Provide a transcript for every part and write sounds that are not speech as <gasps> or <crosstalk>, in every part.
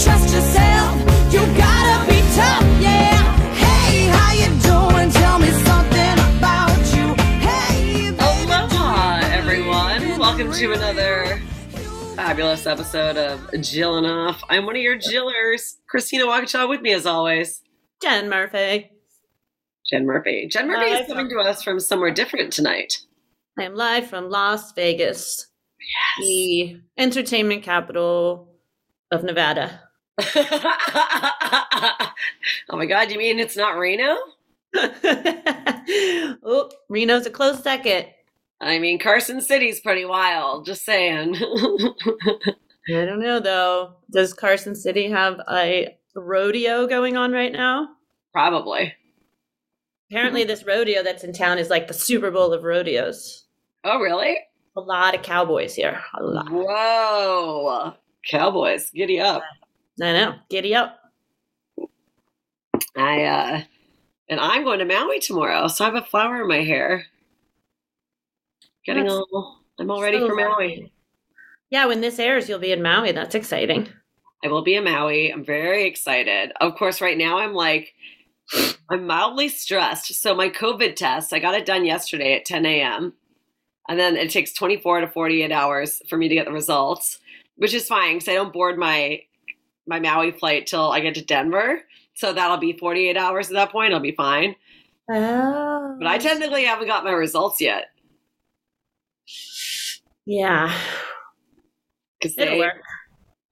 Trust yourself, you gotta be tough, yeah. Hey, how you doing? Tell me something about you. Hey, baby, Aloha, everyone. Welcome to another fabulous episode of Jillin' Off. I'm one of your Jillers, Christina Walkinshaw, with me as always, Jen Murphy. Jen Murphy. Jen Murphy Hi, is coming to us from somewhere different tonight. I am live from Las Vegas, the entertainment capital of Nevada. Oh my God, you mean it's not Reno? <laughs> oh, Reno's a close second. I mean, Carson City's pretty wild, just saying. <laughs> I don't know though. Does Carson City have a rodeo going on right now? Probably. Apparently, this rodeo that's in town is like the Super Bowl of rodeos. Oh, really? A lot of cowboys here. A lot. Whoa. Cowboys, giddy up. I know. Giddy up. I uh and I'm going to Maui tomorrow, so I have a flower in my hair. Getting That's all I'm all ready so for Maui. Yeah, when this airs, you'll be in Maui. That's exciting. I will be in Maui. I'm very excited. Of course, right now I'm like I'm mildly stressed. So my COVID test, I got it done yesterday at 10 a.m. And then it takes 24 to 48 hours for me to get the results, which is fine because I don't board my my Maui flight till I get to Denver. So that'll be 48 hours at that point. I'll be fine. Oh. But I technically haven't got my results yet Yeah. because they. work.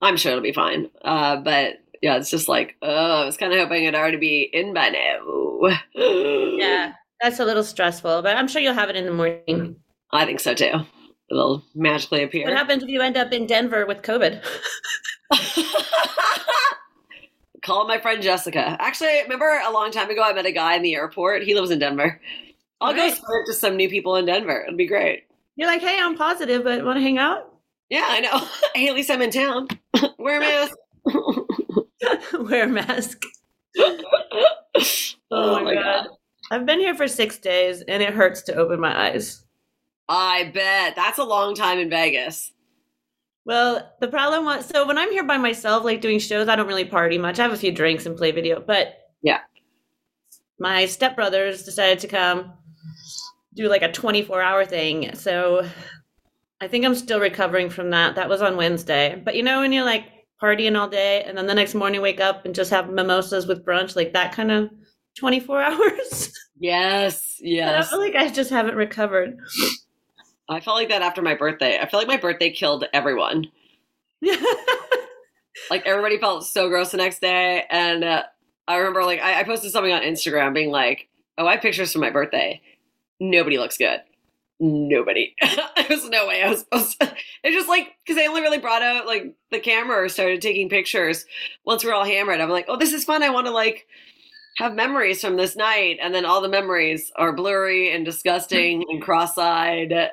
I'm sure it'll be fine. Uh, but yeah, it's just like, oh, I was kind of hoping it'd already be in by now. Yeah. That's a little stressful, but I'm sure you'll have it in the morning. I think so too. It'll magically appear. What happens if you end up in Denver with COVID? <laughs> <laughs> Call my friend Jessica. Actually, remember a long time ago I met a guy in the airport. He lives in Denver. I'll go Nice. sprint to some new people in Denver. It'd be great. You're like, hey, I'm positive, but want to hang out? Yeah, I know. <laughs> hey, at least I'm in town. <laughs> Wear a mask. Wear a mask. oh, my god. I've been here for six days and it hurts to open my eyes. I bet. That's a long time in Vegas. Well, the problem was so when I'm here by myself, like doing shows, I don't really party much. I have a few drinks and play video, but Yeah. my stepbrothers decided to come do like a 24 hour thing. So I think I'm still recovering from that. That was on Wednesday. But you know, when you're like partying all day and then the next morning wake up and just have mimosas with brunch, like that kind of 24 <laughs> hours. Yes, <laughs> yes. I feel like I just haven't recovered. I felt like that after my birthday. I feel like my birthday killed everyone. <laughs> Like everybody felt so gross the next day, and uh, I remember like I, I posted something on Instagram being like, "Oh, I have pictures from my birthday. Nobody looks good. Nobody. <laughs> There's no way I was supposed to." It's just like because I only really brought out like the camera or started taking pictures once we are all hammered. I'm like, "Oh, this is fun. I want to like." Have memories from this night, and then all the memories are blurry and disgusting and cross-eyed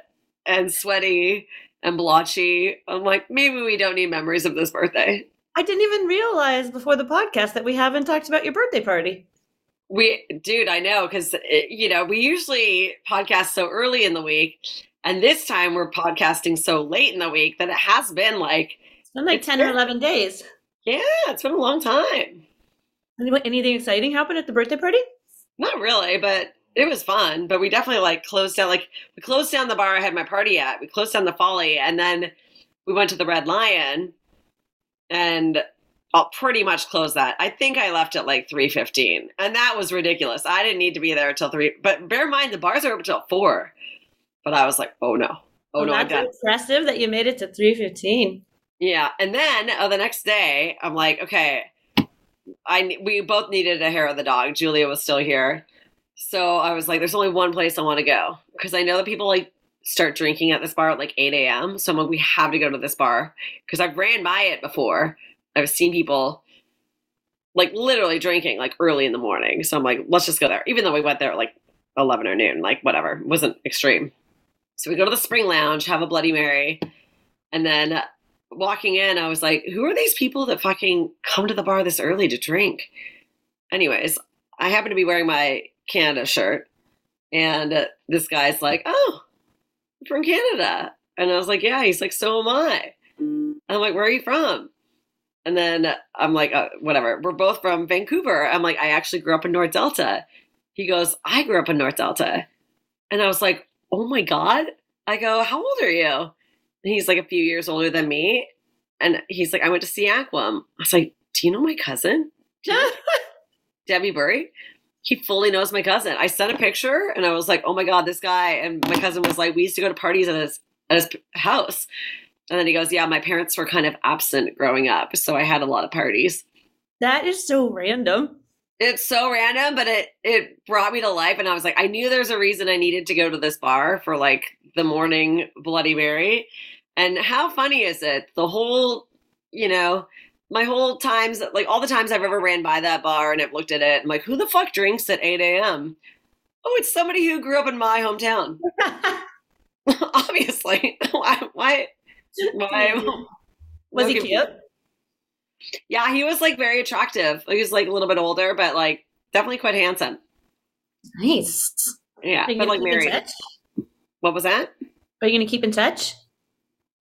and sweaty and blotchy. I'm like, maybe we don't need memories of this birthday. I didn't even realize before the podcast that we haven't talked about your birthday party. We, dude, I know because eh, you know we usually podcast so early in the week, and this time we're podcasting so late in the week that it has been like, It's been like It's 10 or 11 days. yeah, it's been a long time. Anything exciting happened at the birthday party? Not really, but it was fun, but we definitely like closed down. Like we closed down the bar I had my party at. We closed down the Folly, and then we went to the Red Lion, and I'll pretty much close that. I think I left at like three fifteen, and that was ridiculous. I didn't need to be there until three. But bear in mind, the bars are open until four. But I was like, oh no, oh Well, no, I'm that's done. impressive that you made it to 315. Yeah, and then uh, the next day, I'm like, okay, I we both needed a hair of the dog. Julia was still here, so I was like, there's only one place I want to go because I know that people like start drinking at this bar at like 8 a.m. So I'm like, we have to go to this bar because I've ran by it before. I've seen people like literally drinking like early in the morning. So I'm like, let's just go there, even though we went there at like 11 or noon, like whatever, it wasn't extreme. So we go to the Spring Lounge, have a Bloody Mary, and then walking in, I was like, who are these people that fucking come to the bar this early to drink? Anyways, I happen to be wearing my Canada shirt, and uh, this guy's like, oh, I'm from Canada. And I was like, yeah. He's like, so am I. I'm like, where are you from? And then I'm like, uh, whatever. We're both from Vancouver. I'm like, I actually grew up in North Delta. He goes, I grew up in North Delta. And I was like, oh my God. I go, how old are you? And he's like a few years older than me. And he's like, I went to Seaquam. I was like, do you know my cousin? <laughs> Debbie Burry? He fully knows my cousin. I sent a picture and I was like, oh my God, this guy. And my cousin was like, we used to go to parties at his, at his house. And then he goes, yeah, my parents were kind of absent growing up. So I had a lot of parties. That is so random. It's so random, but it it brought me to life, and I was like, I knew there's a reason I needed to go to this bar for like the morning Bloody Mary. And how funny is it? The whole, you know, my whole times, like all the times I've ever ran by that bar and I've looked at it, I'm like, who the fuck drinks at 8 a.m.? Oh, it's somebody who grew up in my hometown. <laughs> Obviously, <laughs> why? Why? Why? <laughs> Was he cute? Yeah, he was like very attractive. He was like a little bit older, but like definitely quite handsome. Nice. Yeah, but like married. What was that? Are you gonna keep in touch?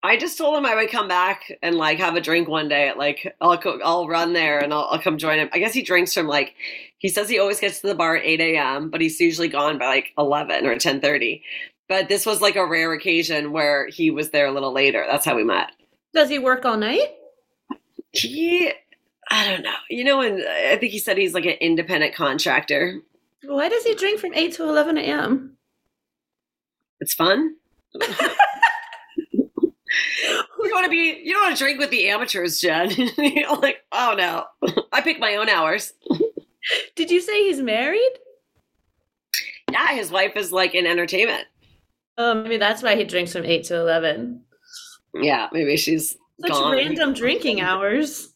I just told him I would come back and like have a drink one day. At, like I'll I'll run there and I'll, I'll come join him. I guess he drinks from like he says he always gets to the bar at eight a.m. but he's usually gone by like eleven or ten thirty. But this was like a rare occasion where he was there a little later. That's how we met. Does he work all night? He, I don't know. You know, and I think he said he's like an independent contractor. Why does he drink from 8 to 11 a.m.? It's fun. <laughs> you want to be you don't want to drink with the amateurs jen. <laughs> Like oh no. <laughs> I pick my own hours. Did you say he's married? yeah his wife is like in entertainment. Oh, maybe that's why he drinks from 8 to 11. yeah maybe she's Such gone. random drinking hours.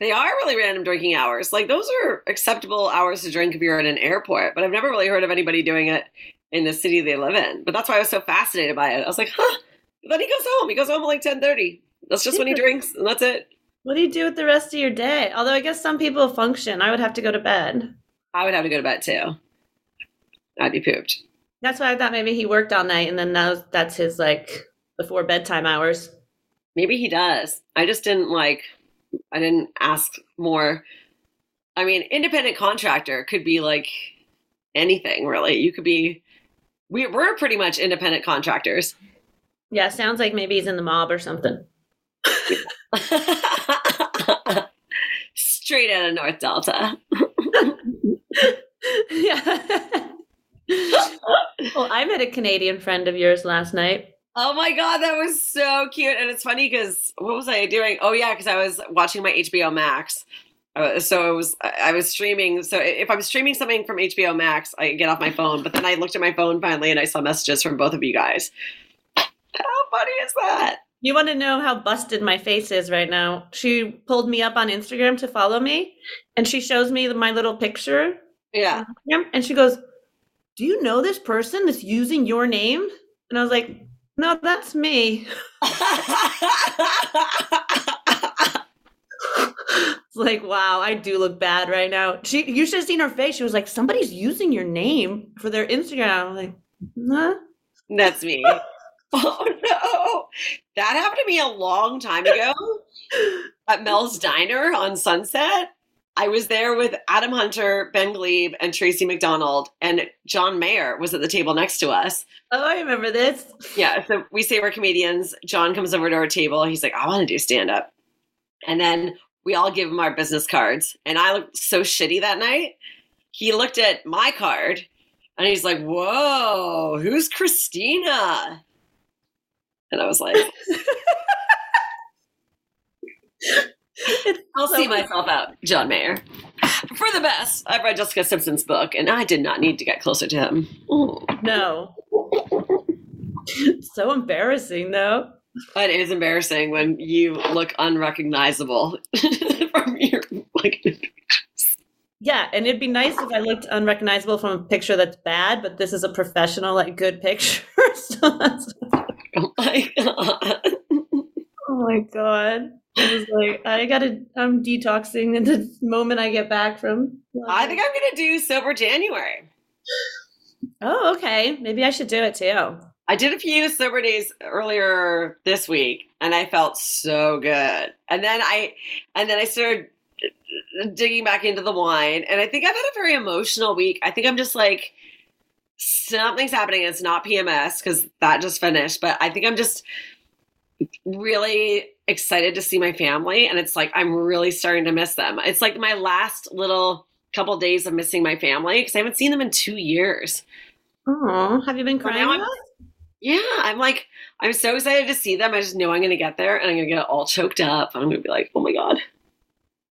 they are really random drinking hours. Like those are acceptable hours to drink if you're at an airport but i've never really heard of anybody doing it in the city they live in. But that's why i was so fascinated by it. I was like huh then he goes home he goes home at like 10.30 that's just when he <laughs> drinks and that's it What do you do with the rest of your day? Although I guess some people function. I would have to go to bed. i would have to go to bed too i'd be pooped That's why I thought maybe he worked all night and then now that's his like before bedtime hours. Maybe he does. I just didn't like, I didn't ask more. I mean, independent contractor could be like anything, really. You could be, we, we're pretty much independent contractors. Yeah, sounds like maybe he's in the mob or something. Straight out of North Delta. yeah. well, I met a Canadian friend of yours last night. Oh my God, that was so cute. And it's funny because what was I doing? Oh, yeah, because I was watching my HBO Max. Uh, so it was I was streaming. So if I'm streaming something from HBO Max, I get off my phone. But then I looked at my phone finally, and I saw messages from both of you guys. How funny is that? You want to know how busted my face is right now? She pulled me up on Instagram to follow me, and she shows me my little picture, Yeah. and she goes, "Do you know this person that's using your name?" And I was like, "No, that's me." It's like, wow, I do look bad right now. She, you should have seen her face. She was like, "Somebody's using your name for their Instagram." I was like, "Huh?" That's me. Oh <laughs> no. That happened to me a long time ago <laughs> at Mel's Diner on Sunset. I was there with Adam Hunter, Ben Gleib, and Tracy McDonald, and John Mayer was at the table next to us. Oh, I remember this. Yeah, so we say we're comedians. John comes over to our table. He's like, I want to do stand up. And then we all give him our business cards. And I looked so shitty that night. He looked at my card and he's like, Whoa, who's Christina? And I was like, <laughs> I'll see myself out, John Mayer. For the best. I've read Jessica Simpson's book and I did not need to get closer to him. Ooh. No. so embarrassing, though. But it is embarrassing when you look unrecognizable <laughs> from your like. Yeah, and it'd be nice if I looked unrecognizable from a picture that's bad, but this is a professional, like good picture. <laughs> so that's, Oh my god! oh my god. I was like, I gotta, I'm detoxing in the moment I get back from. I think I'm gonna do sober January. Oh, okay. Maybe I should do it too. I did a few sober days earlier this week, and I felt so good. And then I, and then I started digging back into the wine, and I think I've had a very emotional week. I think I'm just like something's happening. It's not PMS because that just finished, but I think I'm just really excited to see my family, and it's like I'm really starting to miss them. It's like my last little couple days of missing my family because I haven't seen them in two years. Oh, have you been crying? I'm- Yeah, I'm like, I'm so excited to see them. I just know I'm going to get there and I'm going to get all choked up. I'm going to be like, oh my God.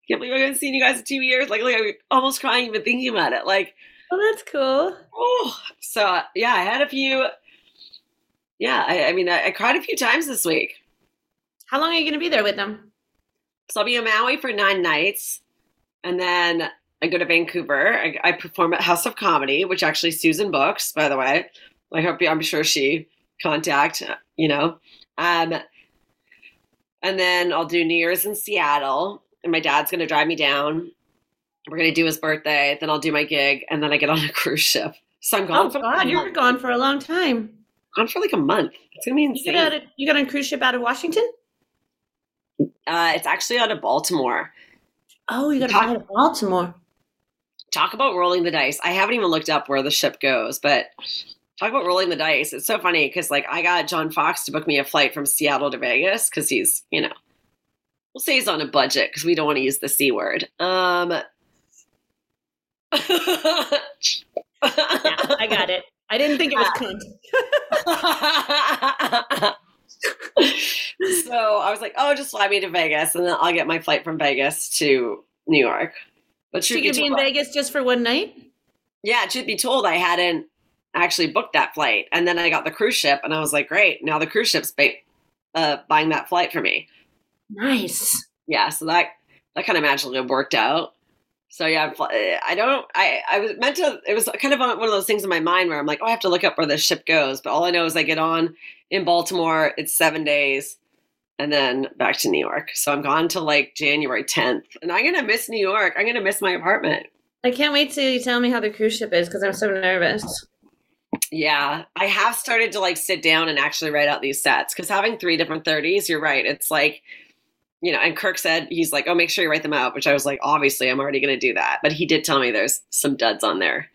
Can't believe I haven't seen you guys in two years. Like, like I'm almost crying even thinking about it. Like, Oh, that's cool. oh. So, uh, yeah, I had a few. Yeah, I, I mean, I, I cried a few times this week. How long are you going to be there with them? So I'll be in Maui for nine nights. And then I go to Vancouver. I, I perform at House of Comedy, which actually Susan books, by the way. I hope I'm sure she contact, you know. Um, and then I'll do New Year's in Seattle. And my dad's going to drive me down. We're going to do his birthday. Then I'll do my gig. And then I get on a <laughs> cruise ship. So I'm gone Oh, for God, you were month. gone for a long time. Gone for like a month. It's going to be You insane. got, a, you got on a cruise ship out of Washington? Uh, it's actually out of Baltimore. Oh, you got to fly to Baltimore. talk about rolling the dice. I haven't even looked up where the ship goes, but talk about rolling the dice. It's so funny because like I got John Fox to book me a flight from Seattle to Vegas because he's you know we'll say he's on a budget because we don't want to use the c word. Um. Yeah, I got it. I didn't think it was <laughs> cunt. so I was like, oh, just fly me to Vegas, and then I'll get my flight from Vegas to New York. But She could be in Vegas just for one night? yeah, truth be told, I hadn't actually booked that flight, and then I got the cruise ship, and I was like, great, now the cruise ship's ba- uh, buying that flight for me. Nice. Yeah, so that that kind of magically worked out. So yeah, fl- eh, I don't. I I was meant to. It was kind of one of those things in my mind where I'm like, oh, I have to look up where the ship goes. But all I know is I get on in Baltimore. It's seven days, and then back to New York. So I'm gone till like January 10th, and I'm gonna miss New York. I'm gonna miss my apartment. I can't wait till you tell me how the cruise ship is because I'm so nervous. Yeah, I have started to like sit down and actually write out these sets because having three different 30s, you're right. It's like, you know, and Kirk said, he's like, oh, make sure you write them out, which I was like, obviously, I'm already going to do that. But he did tell me there's some duds on there,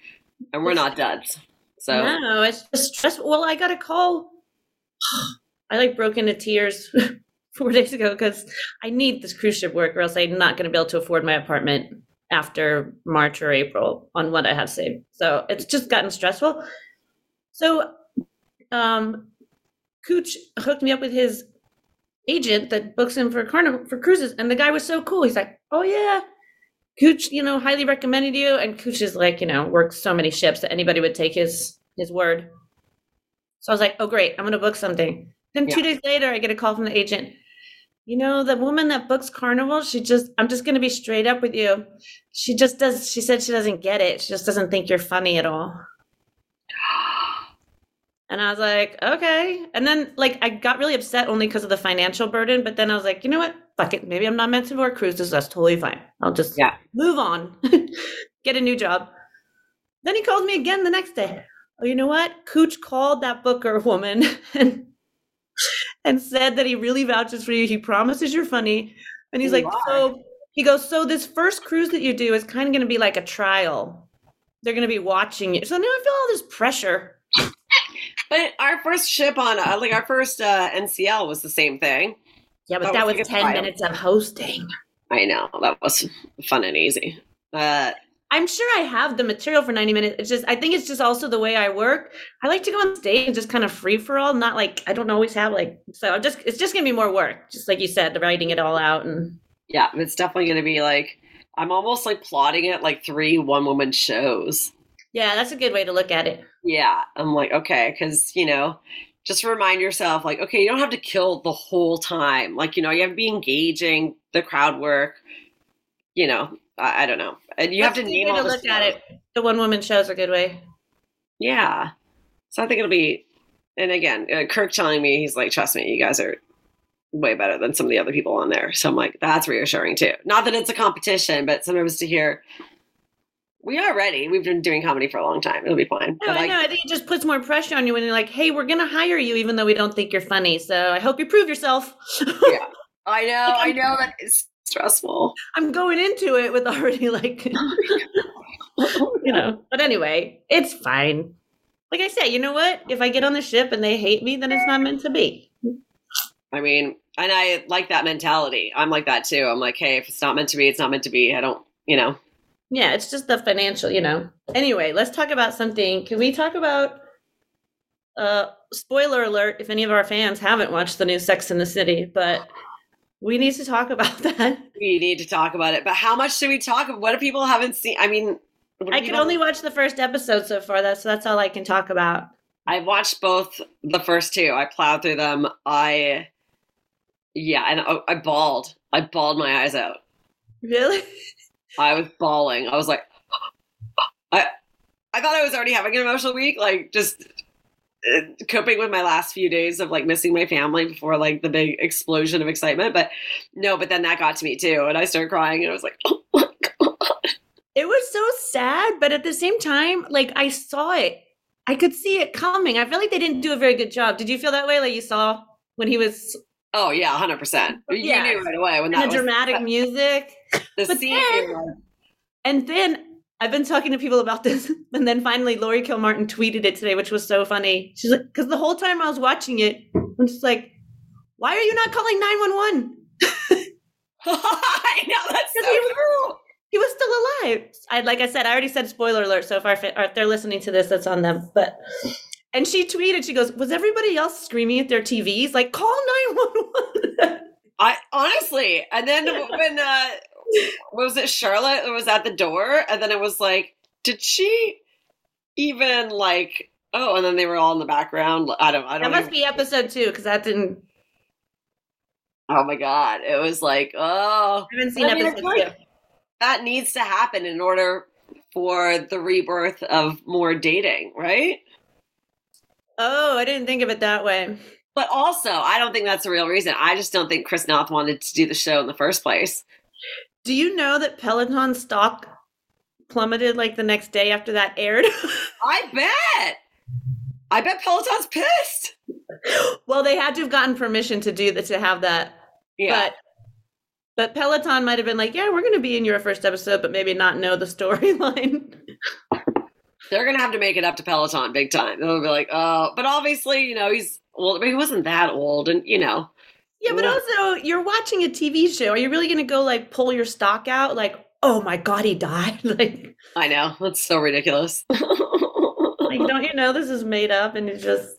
and we're not duds. So, No, it's just stressful. Well, I got a call. <sighs> I like broke into tears <laughs> four days ago because I need this cruise ship work or else I'm not going to be able to afford my apartment after March or April on what I have saved. So it's just gotten stressful. So, um, Cooch hooked me up with his agent that books him for carnival for cruises, and the guy was so cool. He's like, "Oh yeah, Cooch, you know, highly recommended you." And Cooch is like, you know, works so many ships that anybody would take his his word. So I was like, "Oh great, I'm gonna book something." Then two days later, I get a call from the agent. You know, the woman that books Carnival, she just, I'm just gonna be straight up with you. She just does. She said she doesn't get it. She just doesn't think you're funny at all. And I was like, okay. And then like I got really upset only because of the financial burden. But then I was like, you know what? Fuck it. Maybe I'm not meant to work cruises. That's totally fine. I'll just Yeah. move on. <laughs> Get a new job. Then he called me again the next day. Oh, you know what? Cooch called that booker woman <laughs> and and said that he really vouches for you. He promises you're funny. And he's You like, are. so He goes, so this first cruise that you do is kind of going to be like a trial. They're going to be watching you. So now I feel all this pressure. But our first ship on, uh, like our first uh, NCL was the same thing. Yeah, but That that was was like 10 trial. minutes of hosting. I know that was fun and easy. Uh, I'm sure I have the material for 90 minutes. It's just, I think it's just also the way I work. I like to go on stage and just kind of free for all, not like, I don't always have like, so I'm just, it's just going to be more work. Just like you said, writing it all out. And yeah, it's definitely going to be like I'm almost like plotting it like three one woman shows. yeah, that's a good way to look at it. Yeah, I'm like okay, because you know, just remind yourself like okay, you don't have to kill the whole time. Like you know, you have to be engaging the crowd work. You know, I, I don't know, and you That's have to a name all to look at it. The one woman show's a good way. Yeah. So I think it'll be, and again, uh, Kirk telling me, he's like, trust me, you guys are way better than some of the other people on there. So I'm like, that's reassuring too. Not that it's a competition, but sometimes to hear, we are ready. We've been doing comedy for a long time. It'll be fine. No, But I like, know. I think it just puts more pressure on you when you're like, hey, we're going to hire you even though we don't think you're funny. So I hope you prove yourself. yeah. I <laughs> know, I know that it's stressful. I'm going into it with already <laughs> like, <laughs> oh you know. But anyway, it's fine. Like I said, you know what? If I get on the ship and they hate me, then it's not meant to be. I mean, and I like that mentality. I'm like that too. I'm like, hey, if it's not meant to be, it's not meant to be. I don't, you know. Yeah, it's just the financial, you know. Anyway, let's talk about something. Can we talk about uh spoiler alert if any of our fans haven't watched the new Sex in the City, but we need to talk <laughs> about that. We need to talk about it. But how much should we talk about? What if people haven't seen? I mean, I can people- only watch the first episode so far. That's that's all I can talk about. I watched both the first two. I plowed through them. I, yeah, and I, I bawled. I bawled my eyes out. Really? I was bawling. I was like, <gasps> I, I thought I was already having an emotional week, like just uh, coping with my last few days of like missing my family before like the big explosion of excitement. But no, but then that got to me too, and I started crying, and I was like, <laughs> oh my god. It was so sad, but at the same time, like I saw it. I could see it coming. I feel like they didn't do a very good job. Did you feel that way? Like you saw when he was Oh yeah, hundred percent. <laughs> You Yeah. knew right away when and that the was dramatic <laughs> music. the but scene. then- And then I've been talking to people about this, <laughs> and then finally Laurie Kilmartin tweeted it today, which was so funny. She's like, because the whole time I was watching it, I'm just like, why are you not calling 911? I know that's so he was—he was still alive. I like I said, I already said spoiler alert. So if, our, if they're listening to this, that's on them. But and she tweeted, she goes, "Was everybody else screaming at their TVs? Like, call 911." <laughs> I honestly, and then when uh was it Charlotte was at the door, and then it was like, did she even like? Oh, and then they were all in the background. I don't. I don't. That must even- be episode two because that didn't. oh my god! It was like, oh, I haven't seen I mean, episode it's two. that needs to happen in order for the rebirth of more dating, right? Oh, I didn't think of it that way. But also, I don't think that's the real reason. I just don't think Chris Noth wanted to do the show in the first place. Do you know that Peloton stock plummeted like the next day after that aired? <laughs> I bet. I bet Peloton's pissed. well, they had to have gotten permission to do that to have that. Yeah. But but Peloton might have been like, yeah, we're going to be in your first episode, but maybe not know the <laughs> storyline. They're gonna have to make it up to Peloton big time. They'll be like, oh, but obviously, you know, he's well, he wasn't that old, and you know, Yeah, but also you're watching a TV show. Are you really going to go like pull your stock out? Like, oh my god, he died. <laughs> like, I know that's so ridiculous. <laughs> like don't you know this is made up? And it's just.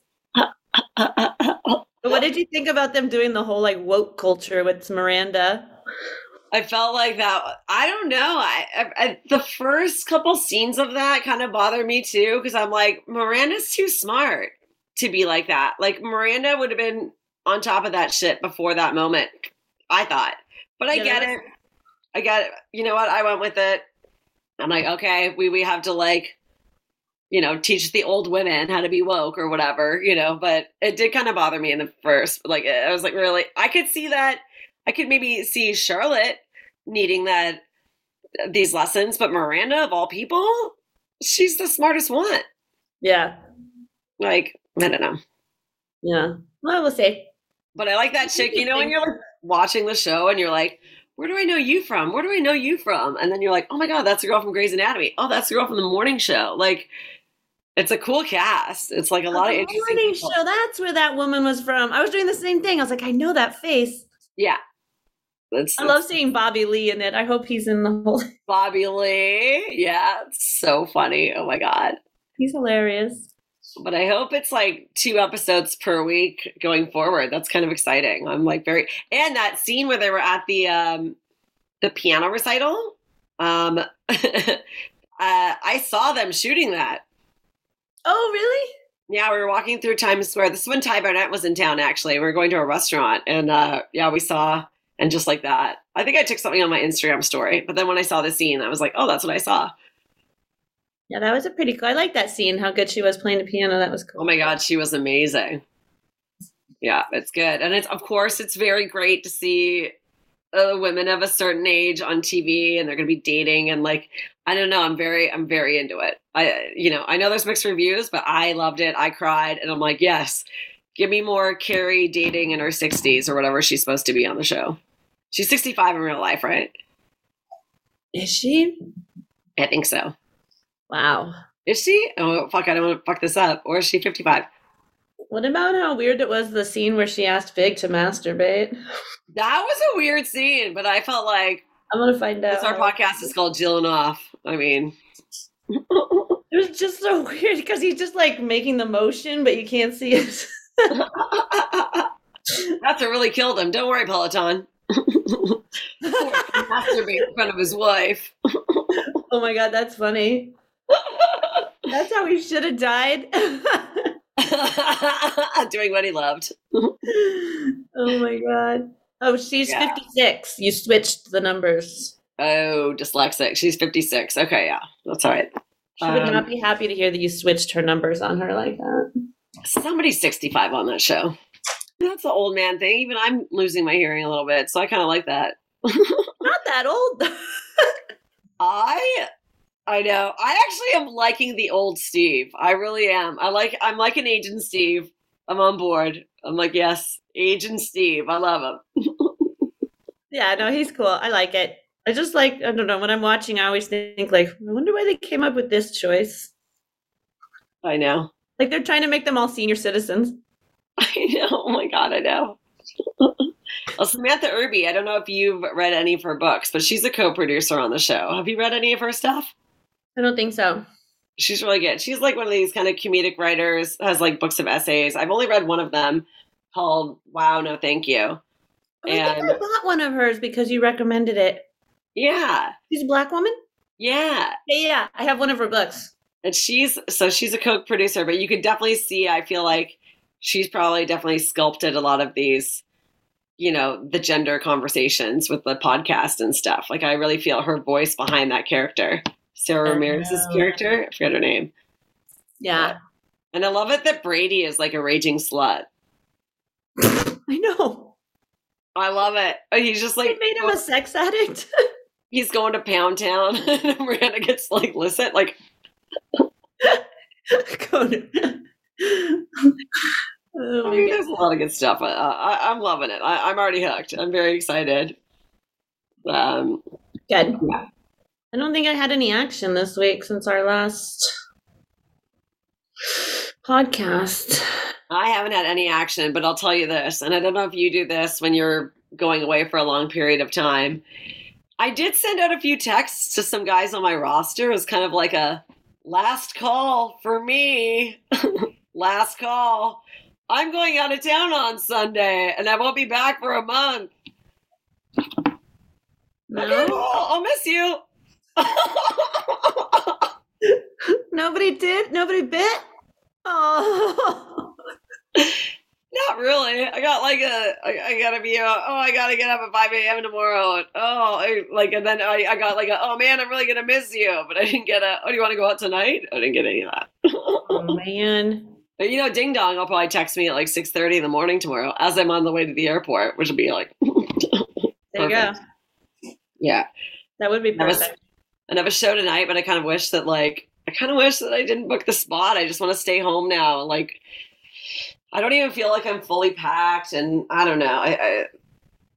<laughs> What did you think about them doing the whole like woke culture with Miranda? I felt like that. I don't know. I, I, I the first couple scenes of that kind of bothered me too because I'm like, Miranda's too smart to be like that. Like Miranda would have been on top of that shit before that moment. I thought, but I Yeah, get it. I get it. You know what? I went with it. I'm like, okay, we we have to like, you know, teach the old women how to be woke or whatever, you know. But it did kind of bother me in the first. Like, I was like, really, I could see that. I could maybe see Charlotte needing that these lessons, but Miranda of all people, she's the smartest one. Yeah, Like, I don't know. yeah. Well, we'll see. But I like that chick, you know, when you're like watching the show and you're like, where do I know you from? Where do I know you from? And then you're like, oh my god, that's the girl from Grey's Anatomy. Oh, that's the girl from the morning show. Like, it's a cool cast. It's like a lot of interesting. morning people. show. That's where that woman was from. I was doing the same thing. I was like, I know that face. Yeah, it's, I love seeing Bobby Lee in it. I hope he's in the whole. <laughs> Bobby Lee. Yeah, it's so funny. Oh my god. He's hilarious. But I hope it's like two episodes per week going forward. That's kind of exciting. I'm like very and that scene where they were at the um the piano recital. Um <laughs> uh, I saw them shooting that. Oh, really? Yeah, we were walking through Times Square. This is when Ty Barnett was in town actually. We were going to a restaurant and uh yeah, we saw and just like that. I think I took something on my Instagram story, but then when I saw the scene, I was like, "Oh, that's what I saw." Yeah, that was a pretty cool. I like that scene. How good she was playing the piano. That was cool. Oh my god, she was amazing. Yeah, it's good, and it's of course it's very great to see uh, women of a certain age on TV, and they're going to be dating, and like I don't know, I'm very I'm very into it. I you know I know there's mixed reviews, but I loved it. I cried, and I'm like, yes, give me more Carrie dating in her 60s or whatever she's supposed to be on the show. She's 65 in real life, right? Is she? I think so. Wow. Is she? Oh fuck! I don't want to fuck this up. Or is she 55? What about how weird it was the scene where she asked Big to masturbate? That was a weird scene, but I felt like I'm gonna find out. Our podcast is called Jilling Off. I mean, <laughs> It was just so weird because he's just like making the motion, but you can't see it. <laughs> <laughs> that's what really killed him. Don't worry, Peloton. <laughs> Masturbate in front of his wife. <laughs> oh my god, that's funny. <laughs> That's how he should have died. Doing what he loved. oh my god. Oh, she's Yeah. 56. You switched the numbers. Oh, dyslexic. She's 56. Okay, yeah. That's all right. She would Um, not be happy to hear that you switched her numbers on her like that. Somebody's 65 on that show. That's the old man thing. Even I'm losing my hearing a little bit, so I kind of like that. <laughs> Not that old. <laughs> I I know. I actually am liking the old Steve. I really am. I like I'm like an agent Steve. I'm on board. I'm like, yes, Agent Steve. I love him. <laughs> yeah, no, he's cool. I like it. I just like, I don't know, when I'm watching, I always think, like, I wonder why they came up with this choice. I know. Like, they're trying to make them all senior citizens. <laughs> I know. Oh my god, I know. <laughs> well, Samantha Irby, I don't know if you've read any of her books, but she's a co-producer on the show. Have you read any of her stuff? I don't think so. She's really good. She's like one of these kind of comedic writers, has like books of essays. I've only read one of them called Wow, No Thank You. Oh, I think I bought one of hers because you recommended it. yeah, She's a black woman? yeah. Yeah, yeah. I have one of her books. And she's so she's a co producer, but you could definitely see, I feel like she's probably definitely sculpted a lot of these, you know, the gender conversations with the podcast and stuff. Like I really feel her voice behind that character. Sara Ramirez's character. I forget her name. Yeah. And I love it that Brady is like a raging slut. <laughs> I know. I love it. Oh, He's just like made him a sex addict. <laughs> he's going to Pound Town <laughs> and Miranda gets like listen, like I mean, there's a lot of good stuff. I, I'm loving it. I, I'm already hooked. I'm very excited. Um, Good. Yeah. I don't think I had any action this week since our last podcast. I haven't had any action, but I'll tell you this, and I don't know if you do this when you're going away for a long period of time. I did send out a few texts to some guys on my roster. It was kind of like a last call for me. <laughs> last call. I'm going out of town on Sunday, and I won't be back for a month. No, Okay, well, I'll miss you. <laughs> nobody did. Nobody bit. Oh, <laughs> Not really. I got like a, I, I gotta be, uh, oh, I gotta get up at 5 a.m. tomorrow. Oh, I, like, and then I, I got like a, oh man, I'm really gonna miss you. But I didn't get a, oh, do you wanna go out tonight? I didn't get any of that. <laughs> oh man. But, you know, Ding Dong will probably text me at like 6.30 in the morning tomorrow as I'm on the way to the airport, which will be like, <laughs> There you go. Yeah. That would be perfect. I have a show tonight, but I kind of wish that like I kind of wish that I didn't book the spot. I just want to stay home now. Like I don't even feel like I'm fully packed, and I don't know. I I,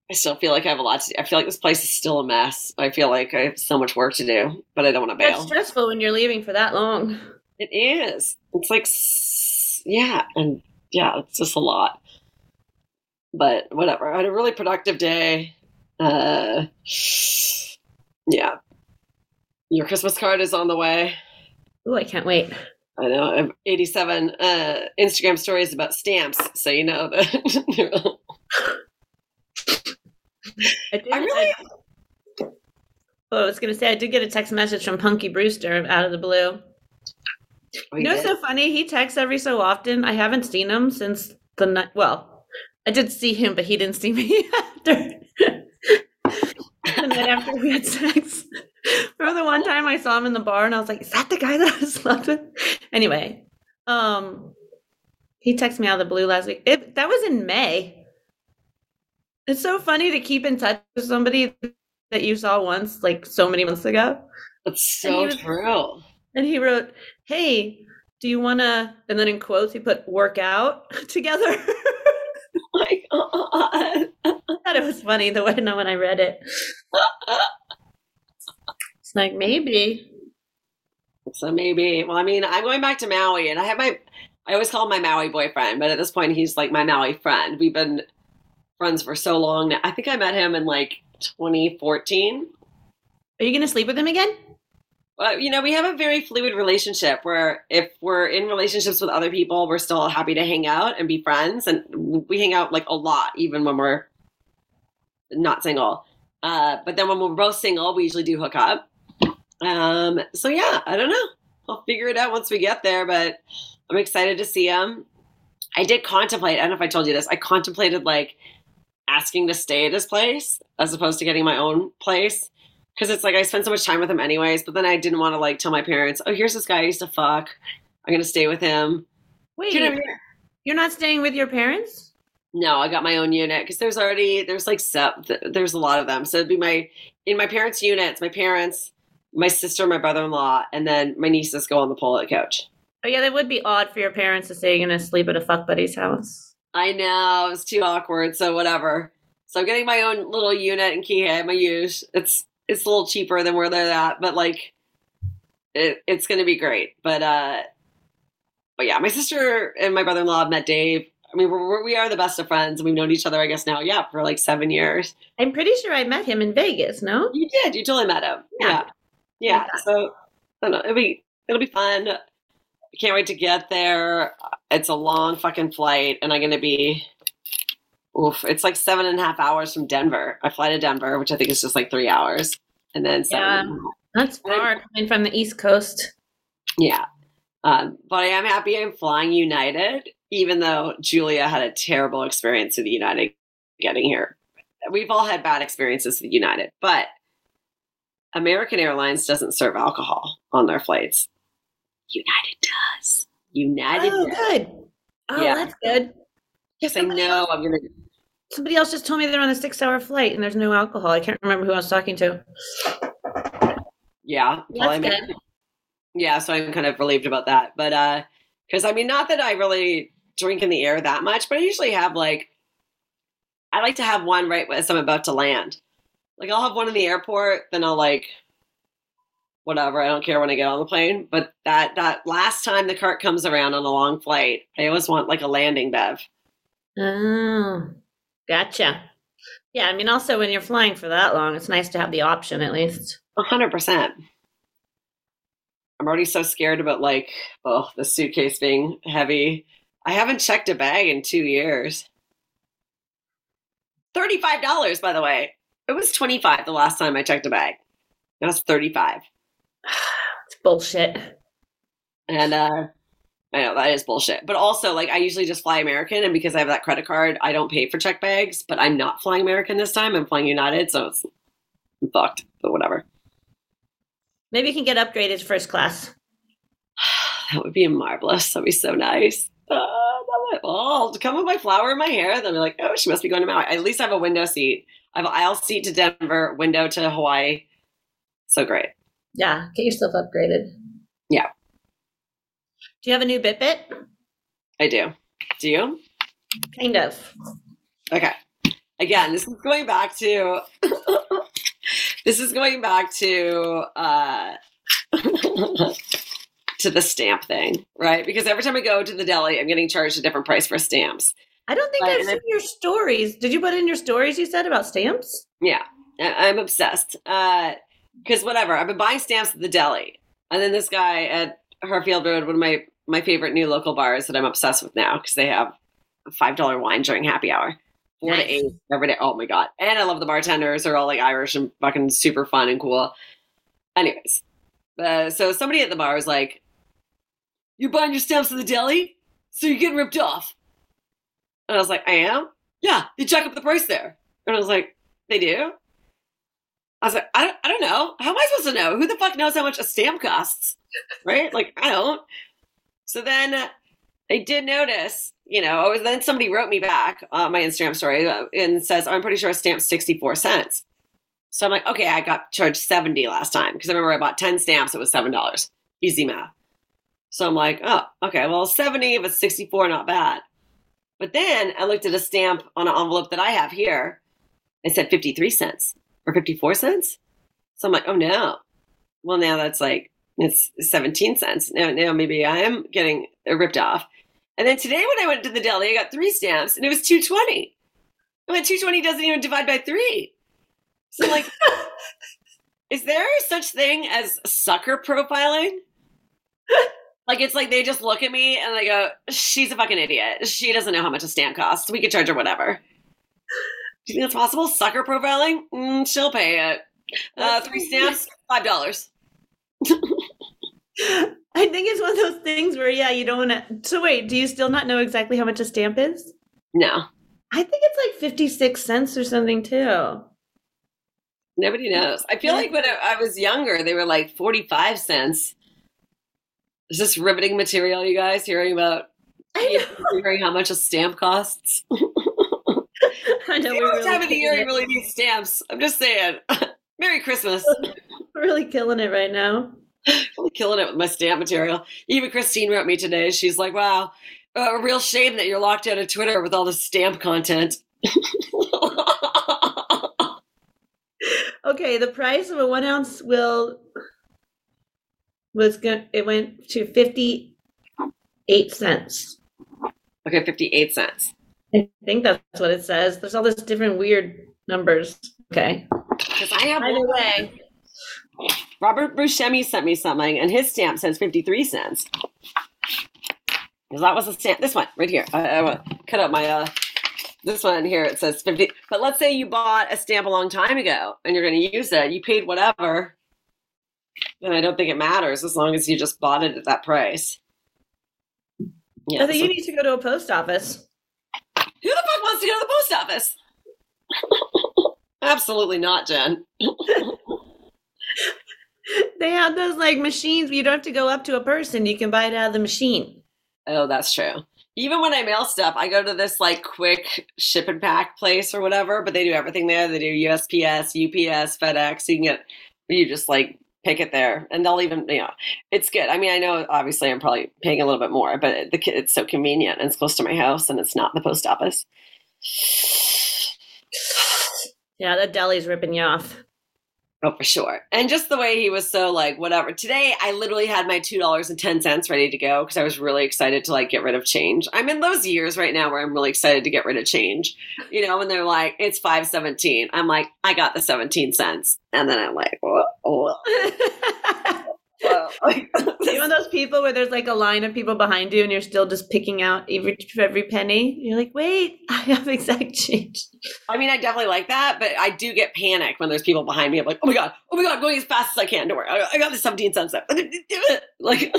I still feel like I have a lot to do. I feel like this place is still a mess. I feel like I have so much work to do, but I don't want to bail. stressful when you're leaving for that long. It is. It's like, yeah, and yeah, it's just a lot. But whatever. I had a really productive day. Uh, yeah. Your Christmas card is on the way. Oh, I can't wait. I know. I have 87 uh, Instagram stories about stamps, so you know that. <laughs> I, did, I really. oh, I was gonna say I did get a text message from Punky Brewster out of the blue. Oh, You know, it's so funny. He texts every so often. I haven't seen him since the night. Well, I did see him, but he didn't see me <laughs> after. the night after we had sex. Remember the one time I saw him in the bar, and I was like, "Is that the guy that I slept <laughs> with?" Anyway, um, he texted me out of the blue last week. It that was in May. It's so funny to keep in touch with somebody that you saw once, like so many months ago. That's so was- true. And he wrote, Hey, do you want to? And then in quotes, he put work out <laughs> together. <laughs> Oh God. I thought it was funny the way no, when I read it. It's like, maybe. So maybe. Well, I mean, I'm going back to Maui, and I have my. I always call him my Maui boyfriend, but at this point, he's like my Maui friend. We've been friends for so long. now. I think I met him in like 2014. Are you going to sleep with him again? Well, you know, we have a very fluid relationship where if we're in relationships with other people, we're still happy to hang out and be friends. And we hang out like a lot, even when we're not single. Uh, but then when we're both single, we usually do hook up. Um, so yeah, I don't know. I'll figure it out once we get there, but I'm excited to see him. I did contemplate, I don't know if I told you this, I contemplated like asking to stay at his place as opposed to getting my own place because it's like I spent so much time with him anyways. But then I didn't want to like tell my parents, "Oh, here's this guy I used to fuck. I'm gonna stay with him." Wait, Get you're not staying with your parents? No, I got my own unit because there's already there's like sep, th- there's a lot of them. So it'd be my in my parents' units, my parents, my sister, my brother-in-law, and then my nieces go on the pull-out couch. Oh, yeah, that would be odd for your parents to say you're going to sleep at a fuck buddy's house. I know it's too awkward, so whatever. So I'm getting my own little unit in Kihei, my use. It's it's a little cheaper than where they're at, but like it, it's gonna be great. But uh but yeah, my sister and my brother-in-law have met Dave. I mean, we're, we are the best of friends, and we've known each other, I guess now, yeah, for like seven years. I'm pretty sure I met him in Vegas, no? You did, you totally met him, Yeah. yeah, yeah. So I don't know, it'll be it'll be fun. I can't wait to get there. It's a long fucking flight, and I'm gonna be Oof, it's like seven and a half hours from Denver. I fly to Denver, which I think is just like three hours, and then seven. Yeah. and. That's far coming from the East Coast. Yeah. Um, but I am happy I'm flying United, even though Julia had a terrible experience with United getting here. We've all had bad experiences with United, but American Airlines doesn't serve alcohol on their flights. United does. United Oh, does. good. Oh, Yeah. that's good. Yes, I know. I'm gonna. Somebody else just told me they're on a six hour flight and there's no alcohol. I can't remember who I was talking to. Yeah. well, That's mean- yeah so i'm kind of relieved about that but uh because i mean not that i really drink in the air that much but i usually have like i like to have one right as i'm about to land like i'll have one in the airport then i'll like whatever i don't care when i get on the plane but that that last time the cart comes around on a long flight i always want like a landing bev Oh, gotcha. Yeah, I mean, also when you're flying for that long, it's nice to have the option at least. A hundred percent. I'm already so scared about like, oh, the suitcase being heavy. I haven't checked a bag in two years. Thirty-five dollars, by the way. It was twenty-five the last time I checked a bag. Now it's thirty-five, <sighs> It's bullshit. and uh, I know that is bullshit. But also, like, I usually just fly American, and because I have that credit card, I don't pay for check bags. But I'm not flying American this time. I'm flying United, so it's I'm fucked. But whatever. Maybe you can get upgraded to first class. <sighs> That would be marvelous. That'd be so nice. Uh, oh, I'll come with my flower in my hair. Then be like, oh, she must be going to Maui. At least I have a window seat. I have an aisle seat to Denver, window to Hawaii. So great. Yeah, get yourself upgraded. Yeah. Do you have a new Bitbit? I do. Do you? Kind of. Okay. Again, this is going back to <coughs> this is going back to uh <laughs> to the stamp thing, right? Because every time I go to the deli, I'm getting charged a different price for stamps. I don't think Right, I've and I- seen your stories. Did you put in your stories you said about stamps? Yeah, I'm obsessed. Uh Because whatever, I've been buying stamps at the deli, and then this guy at Harfield Road, one of my my favorite new local bars that I'm obsessed with now, because they have five dollar wine during happy hour, four Nice. to eight every day. Oh my god! And I love the bartenders; they're all like Irish and fucking super fun and cool. Anyways, uh, so somebody at the bar was like, "You're buying your stamps at the deli, so you're getting ripped off." And I was like, "I am." Yeah, they jack up the price there, and I was like, "They do." I was like, I don't, I don't know. How am I supposed to know? Who the fuck knows how much a stamp costs? Right? Like, I don't. So then I did notice, you know, then somebody wrote me back on my Instagram story uh, and says, I'm pretty sure stamp's 64 cents. So I'm like, okay, I got charged 70 last time because I remember I bought 10 stamps, it was $7. Easy math. So I'm like, oh, okay, well, 70 if it's 64, not bad. But then I looked at a stamp on an envelope that I have here. It said 53 cents or 54 cents. So I'm like, oh no. Well, now that's like, it's 17 cents. Now, now maybe I am getting ripped off. And then today when I went to the deli, I got three stamps and it was 220. I mean, 220 doesn't even divide by three. So I'm like, <laughs> is there such thing as sucker profiling? <laughs> Like it's like they just look at me and they go, "She's a fucking idiot. She doesn't know how much a stamp costs. We could charge her whatever." Do you think that's possible? Sucker profiling? Mm, she'll pay it. Uh, three stamps, five dollars. <laughs> I think it's one of those things where, yeah, you don't want to. So, wait, do you still not know exactly how much a stamp is? No, I think it's like 56 cents or something, too. nobody knows. I feel like when I was younger, they were like forty-five cents. Is this riveting material, you guys? Hearing about <laughs> hearing how much a stamp costs? <laughs> <laughs> I know. You We're know what really, time of the year you really need stamps. I'm just saying. Merry Christmas. We're really killing it right now. I'm killing it with my stamp material. Even Christine wrote me today. She's like, wow, a real shame that you're locked out of Twitter with all this stamp content. <laughs> Okay, the price of a one ounce will was going it went to 58 cents. okay, 58 cents. I think that's what it says. There's all this different weird numbers. Okay. Because I have Either one. way, Robert Buscemi sent me something, and his stamp says 53 cents. Because that was a stamp. This one, right here. I, I cut out my, uh, this one here, it says 50. But let's say you bought a stamp a long time ago and you're going to use it. You paid whatever. Then I don't think it matters as long as you just bought it at that price. Yeah. I think so- you need to go to a post office. Who the fuck wants to go to the post office? <laughs> Absolutely not, Jen. <laughs> <laughs> They have those like machines where you don't have to go up to a person. You can buy it out of the machine. Oh, that's true. Even when I mail stuff, I go to this like quick ship and pack place or whatever, but they do everything there. They do USPS, UPS, FedEx. You can get, you just like pick it there and they'll even, you know, it's good. I mean, I know obviously I'm probably paying a little bit more, but the, it's so convenient and it's close to my house and it's not the post office. Yeah, that deli's ripping you off. Oh, for sure. And just the way he was so like, whatever. Today, I literally had my $2.10 ready to go because I was really excited to like get rid of change. I'm in those years right now where I'm really excited to get rid of change. You know, when they're like, it's 517. I'm like, I got the 17 cents. And then I'm like, oh, <laughs> well. <laughs> Like, <laughs> you know those people where there's like a line of people behind you and you're still just picking out every every penny? You're like, wait, <laughs> I have exact change. I mean, I definitely like that, but I do get panic when there's people behind me. I'm like, oh my God, oh my God, I'm going as fast as I can. Don't worry. I got the 17 cents. left. Like,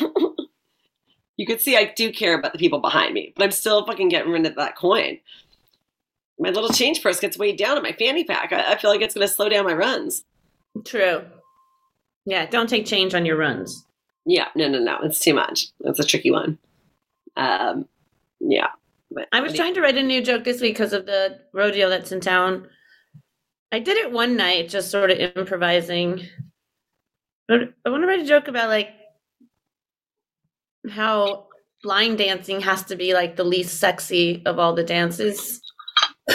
you could see I do care about the people behind me, but I'm still fucking getting rid of that coin. My little change purse gets weighed down in my fanny pack. I, I feel like it's going to slow down my runs. True. Yeah, don't take change on your runs. Yeah, no, no, no. It's too much. That's a tricky one. Um, yeah. But I was trying to write a new joke this week because of the rodeo that's in town. I did it one night, just sort of improvising. But I want to write a joke about like how line dancing has to be like the least sexy of all the dances. <laughs>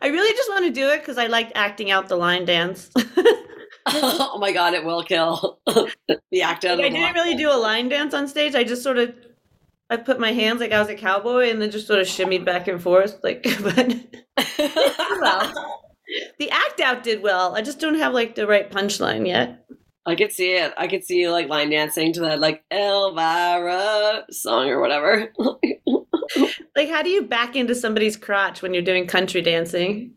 I really just want to do it because I liked acting out the line dance. <laughs> <laughs> oh my god, it will kill <laughs> the act out. Like, I didn't really do a line dance on stage. I just sort of, I put my hands like I was a cowboy and then just sort of shimmied back and forth. Like, <laughs> but well, the act out did well. I just don't have like the right punchline yet. I could see it. I could see you like line dancing to that like Elvira song or whatever. Like, how do you back into somebody's crotch when you're doing country dancing?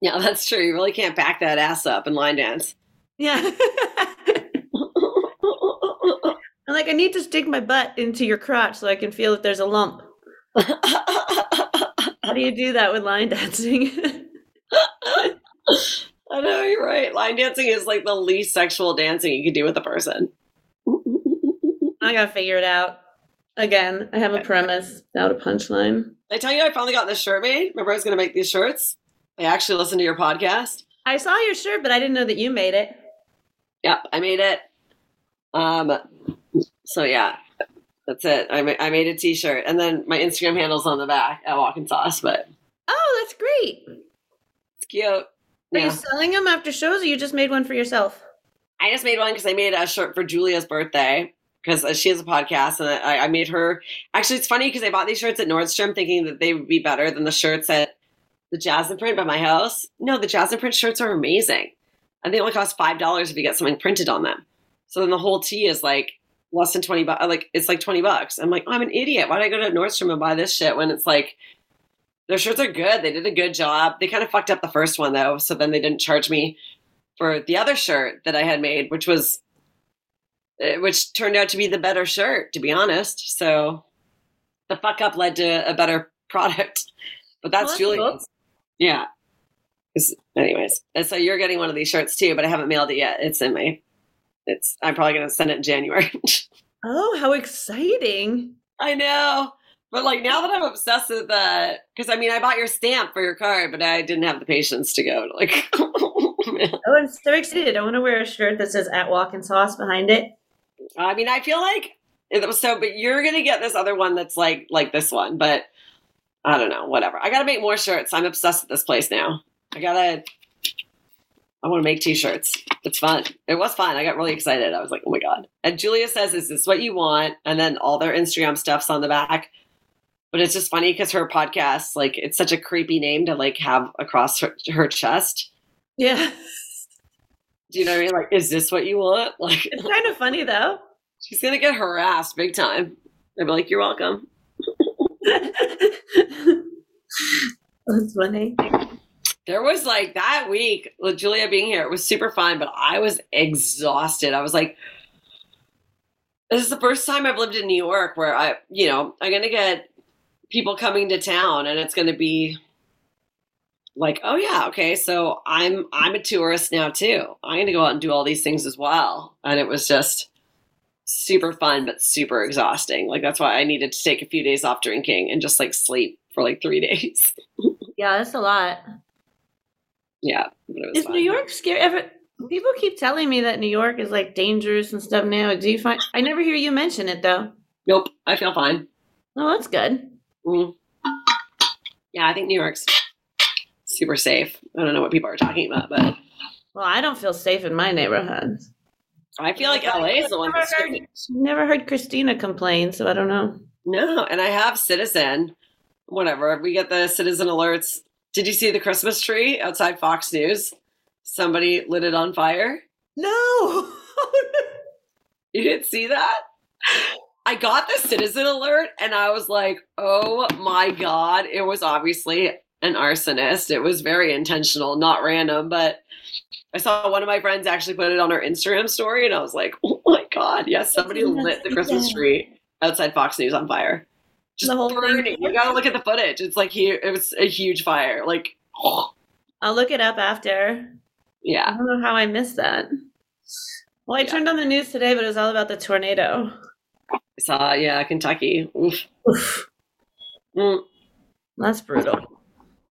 yeah, that's true. You really can't back that ass up and line dance. Yeah. I'm like, I need to stick my butt into your crotch so I can feel if there's a lump. How do you do that with line dancing? <laughs> I know you're right. Line dancing is like the least sexual dancing you can do with a person. I gotta figure it out. Again, I have a premise without a punchline. I tell you, I finally got this shirt made. Remember, I was going to make these shirts. I actually listened to your podcast. I saw your shirt, but I didn't know that you made it. Yep, I made it. Um, so yeah, that's it. I, ma- I made a T-shirt, and then my Instagram handle's on the back at Walkinshaw, but Oh, that's great. it's cute. Are Yeah. you selling them after shows, or you just made one for yourself? I just made one because I made a shirt for Julia's birthday because she has a podcast, and I, I made her. Actually, it's funny because I bought these shirts at Nordstrom thinking that they would be better than the shirts at the Jasmine Print by my house. No, the Jasmine Print shirts are amazing, and they only cost five dollars if you get something printed on them. So then the whole tee is like less than twenty bucks. Like it's like twenty bucks. I'm like, oh, I'm an idiot. Why did I go to Nordstrom and buy this shit when it's like their shirts are good. They did a good job. They kind of fucked up the first one though, so then they didn't charge me for the other shirt that I had made, which was uh, which turned out to be the better shirt, to be honest. So the fuck up led to a better <laughs> product. But that's Well, Julian's. Yeah. Anyways, and so you're getting one of these shirts too, but I haven't mailed it yet. It's in my. It's. I'm probably gonna send it in January. <laughs> Oh, how exciting! I know, but like now that I'm obsessed with that, because I mean, I bought your stamp for your card, but I didn't have the patience to go. to Like, <laughs> oh, oh, I'm so excited! I want to wear a shirt that says "At Walkinshaw" behind it. I mean, I feel like it was so, but you're gonna get this other one that's like like this one, but I don't know, whatever. I gotta make more shirts. I'm obsessed with this place now. I gotta. I want to make t-shirts. It's fun. It was fun. I got really excited. I was like, oh my god. And Julia says, "Is this what you want?" And then all their Instagram stuff's on the back. But it's just funny because her podcast, like, it's such a creepy name to like have across her, her chest. Yeah, Do you know what I mean? Like, is this what you want? <laughs> Like, it's kind of funny though. she's gonna get harassed big time. I'd be like, "You're welcome." <laughs> That's funny. There was like that week with Julia being here, it was super fun, but I was exhausted. I was like, this is the first time I've lived in New York where I, you know, I'm going to get people coming to town and it's going to be like, oh yeah, okay, so I'm I'm a tourist now too. I'm going to go out and do all these things as well. And it was just super fun but super exhausting. Like that's why I needed to take a few days off drinking and just like sleep for like 3 <laughs> days. Yeah, that's a lot. Yeah, but it was Is fun. New York scary? Ever, people keep telling me that New York is like dangerous and stuff now. Do you find? I never hear you mention it though. Nope, I feel fine. Oh, that's good. Mm. Yeah, I think New York's super safe. I don't know what people are talking about, but Well, I don't feel safe in my neighborhood. I feel like LA is the one Never that's heard, never heard Christina complain, so I don't know. No, and I have Citizen. Whatever. We get the Citizen alerts. Did you see the Christmas tree outside Fox News? Somebody lit it on fire. No. <laughs> You didn't see that? I got the citizen alert and I was like, oh my God. It was obviously an arsonist. It was very intentional, not random. But I saw one of my friends actually put it on her Instagram story and I was like, oh my God. Yes, somebody lit the Christmas tree outside Fox News on fire. Just The whole thing- You gotta look at the footage. It's like hu- it was a huge fire. Like, <gasps> I'll look it up after. Yeah. I don't know how I missed that. Well, I Yeah. turned on the news today, but it was all about the tornado. I saw, yeah, Kentucky. Oof. Oof, Mm. that's brutal.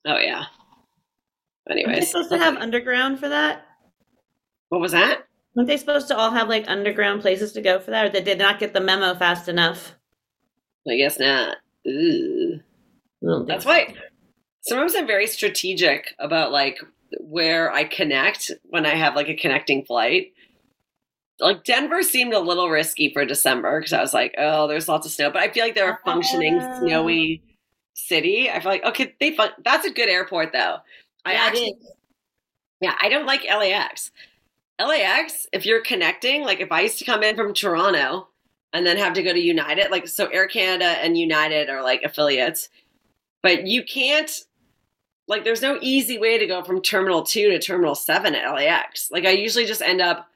Oh, yeah. They Anyways, supposed to have underground for that? what was that? Aren't they supposed to all have like underground places to go for that, or they did not get the memo fast enough? I guess not. Ooh. I That's why sometimes I'm very strategic about like where I connect when I have like a connecting flight. Like Denver seemed a little risky for December because I was like, oh, there's lots of snow, but I feel like they're a functioning Ah. snowy city. I feel like okay, they fun- that's a good airport though. I Yeah, actually, yeah, I don't like LAX. LAX, if you're connecting, like if I used to come in from Toronto and then have to go to United, like so Air Canada and United are like affiliates, but you can't like there's no easy way to go from terminal 2 to terminal 7 at LAX. Like I usually just end up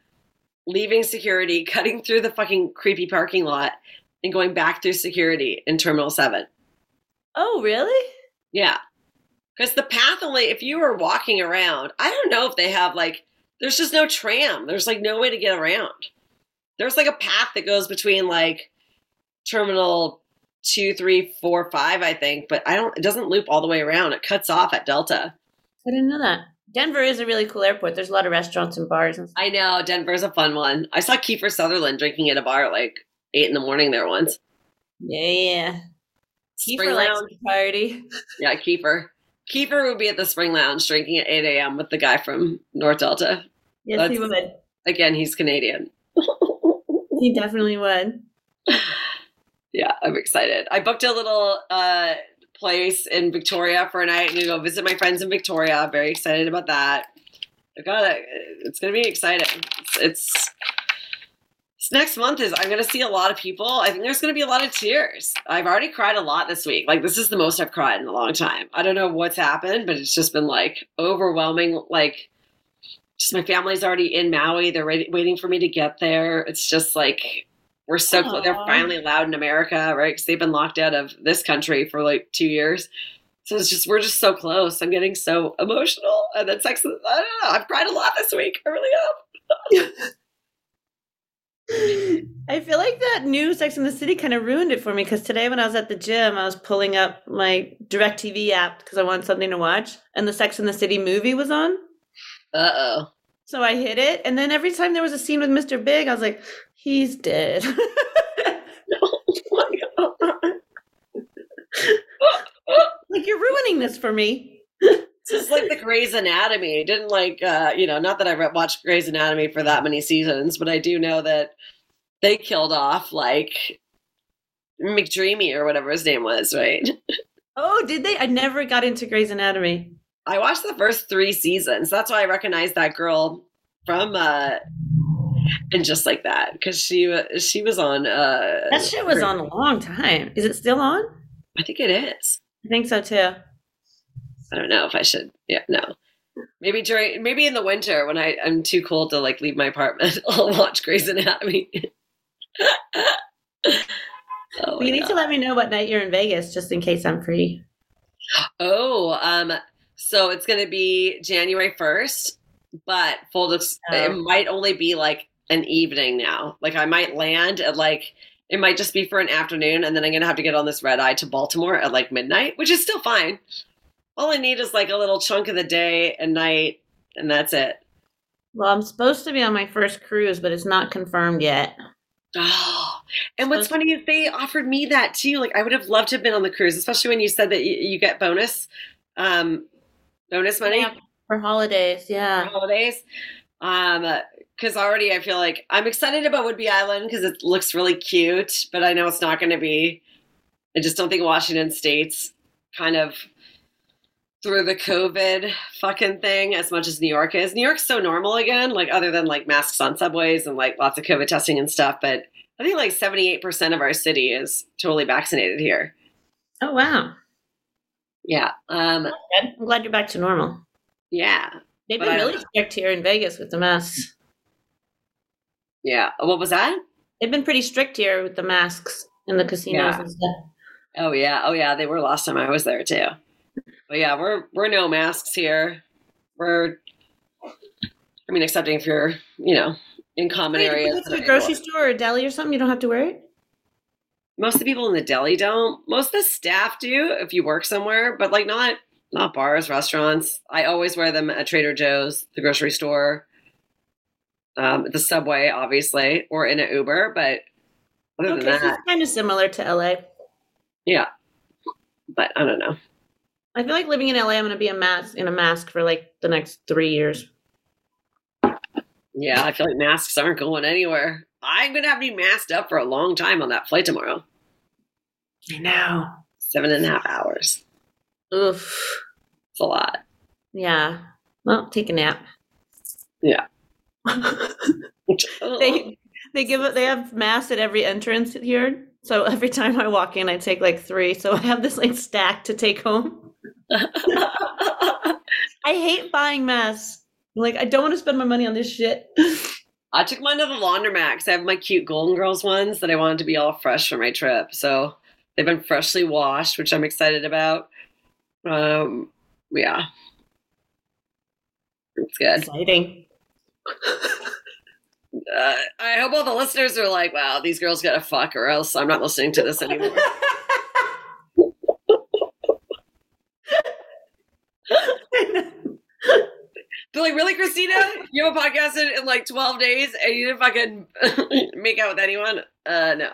leaving security, <laughs> cutting through the fucking creepy parking lot and going back through security in terminal 7. Oh, really? Yeah. Because the path only, if you were walking around, I don't know if they have like, there's just no tram. There's like no way to get around. There's like a path that goes between like terminal two, three, four, five, I think, but I don't, it doesn't loop all the way around. It cuts off at Delta. I didn't know that. Denver is a really cool airport. There's a lot of restaurants and bars and stuff. I know Denver's a fun one. I saw Kiefer Sutherland drinking at a bar at like eight in the morning there once. Yeah, yeah. Spring Kiefer Lounge. party. <laughs> Yeah, Kiefer. Kiefer would be at the Spring Lounge drinking at 8 a.m. with the guy from North Delta. Yes, he would. Again, he's Canadian. He definitely would. <laughs> yeah, I'm excited. I booked a little uh, place in Victoria for a night and go visit my friends in Victoria. Very excited about that. I got it. It's to be exciting. It's, it's this next month is I'm to see a lot of people. I think there's to be a lot of tears. I've already cried a lot this week. Like this is the most I've cried in a long time. I don't know what's happened, but it's just been like overwhelming. Like just my family's already in Maui. They're ready, waiting for me to get there. It's just like we're so close. They're finally allowed in America, right? Because they've been locked out of this country for like two years. So it's just we're just so close. I'm getting so emotional, and then sex. I don't know. I've cried a lot this week. I really have. <laughs> I feel like that new Sex in the City kind of ruined it for me because today when I was at the gym, I was pulling up my DirecTV app because I wanted something to watch, and the Sex in the City movie was on. Uh oh. So I hit it, and then every time there was a scene with Mr. Big, I was like, he's dead. <laughs> <laughs> like, you're ruining this for me. This is like the Grey's Anatomy. Didn't like, uh, you know, not that I watched Grey's Anatomy for that many seasons, but I do know that they killed off like McDreamy or whatever his name was, right? <laughs> Oh, did they? I never got into Grey's Anatomy. I watched the first three seasons. That's why I recognized that girl from, uh, and just like that because she she was on. Uh, That shit was on a long time. Is it still on? I think it is. I think so too. I don't know if I should. Yeah, no. Maybe during maybe in the winter when I I'm too cold to like leave my apartment, <laughs> I'll watch Grey's Anatomy. <laughs> oh, you need God. to let me know what night you're in Vegas, just in case I'm free. oh, um, so it's gonna be January first, but full dis- it Oh. might only be like an evening now. Like I might land at like it might just be for an afternoon, and then I'm gonna have to get on this red eye to Baltimore at like midnight, which is still fine. All I need is like a little chunk of the day and night, and that's it. Well, I'm supposed to be on my first cruise, but it's not confirmed yet. Oh, <gasps> and what's funny is they offered me that too. Like I would have loved to have been on the cruise, especially when you said that you, you get bonus, um, bonus money Yeah, for holidays, Yeah, for holidays. Um, because already I feel like I'm excited about Whidbey Island because it looks really cute, but I know it's not going to be. I just don't think Washington State's kind of through the COVID fucking thing as much as New York is. New York's so normal again, like other than like masks on subways and like lots of COVID testing and stuff. But I think like 78% of our city is totally vaccinated here. Oh wow. Yeah. Um, I'm glad you're back to normal. yeah. They've been really strict here in Vegas with the masks. Yeah. What was that? They've been pretty strict here with the masks in the casinos Yeah. and stuff. Oh yeah, oh yeah, they were last time I was there too. But yeah, we're we're no masks here. We're, I mean, excepting if you're, you know, in common Wait, if you areas. go to a grocery store or a deli or something, you don't have to wear it. Most of the people in the deli don't. Most of the staff do if you work somewhere, but like not not bars, restaurants. I always wear them at Trader Joe's, the grocery store, um, the subway, obviously, or in an Uber. But other Okay, than so that, it's kind of similar to LA. yeah. But I don't know. I feel like living in LA, I'm gonna be a mask in a mask for like the next three years. Yeah, I feel like masks aren't going anywhere. I'm gonna have to be masked up for a long time on that flight tomorrow. I know. Seven and a half hours. Oof. It's a lot. Yeah. Well, take a nap. Yeah. <laughs> they they give it. They have masks at every entrance here. So every time I walk in, I take like three. So I have this like stack to take home. <laughs> I hate buying masks. Like I don't want to spend my money on this shit. I took mine to the laundromat because I have my cute Golden Girls ones that I wanted to be all fresh for my trip. So they've been freshly washed, which I'm excited about. Um, yeah, it's good. Exciting. <laughs> Uh, I hope all the listeners are like, "Wow, these girls gotta fuck," or else I'm not listening to this anymore. <laughs> <laughs> They're like, "Really, Christina? You have a podcast in, in like 12 days, and you didn't fucking make out with anyone?" Uh, no.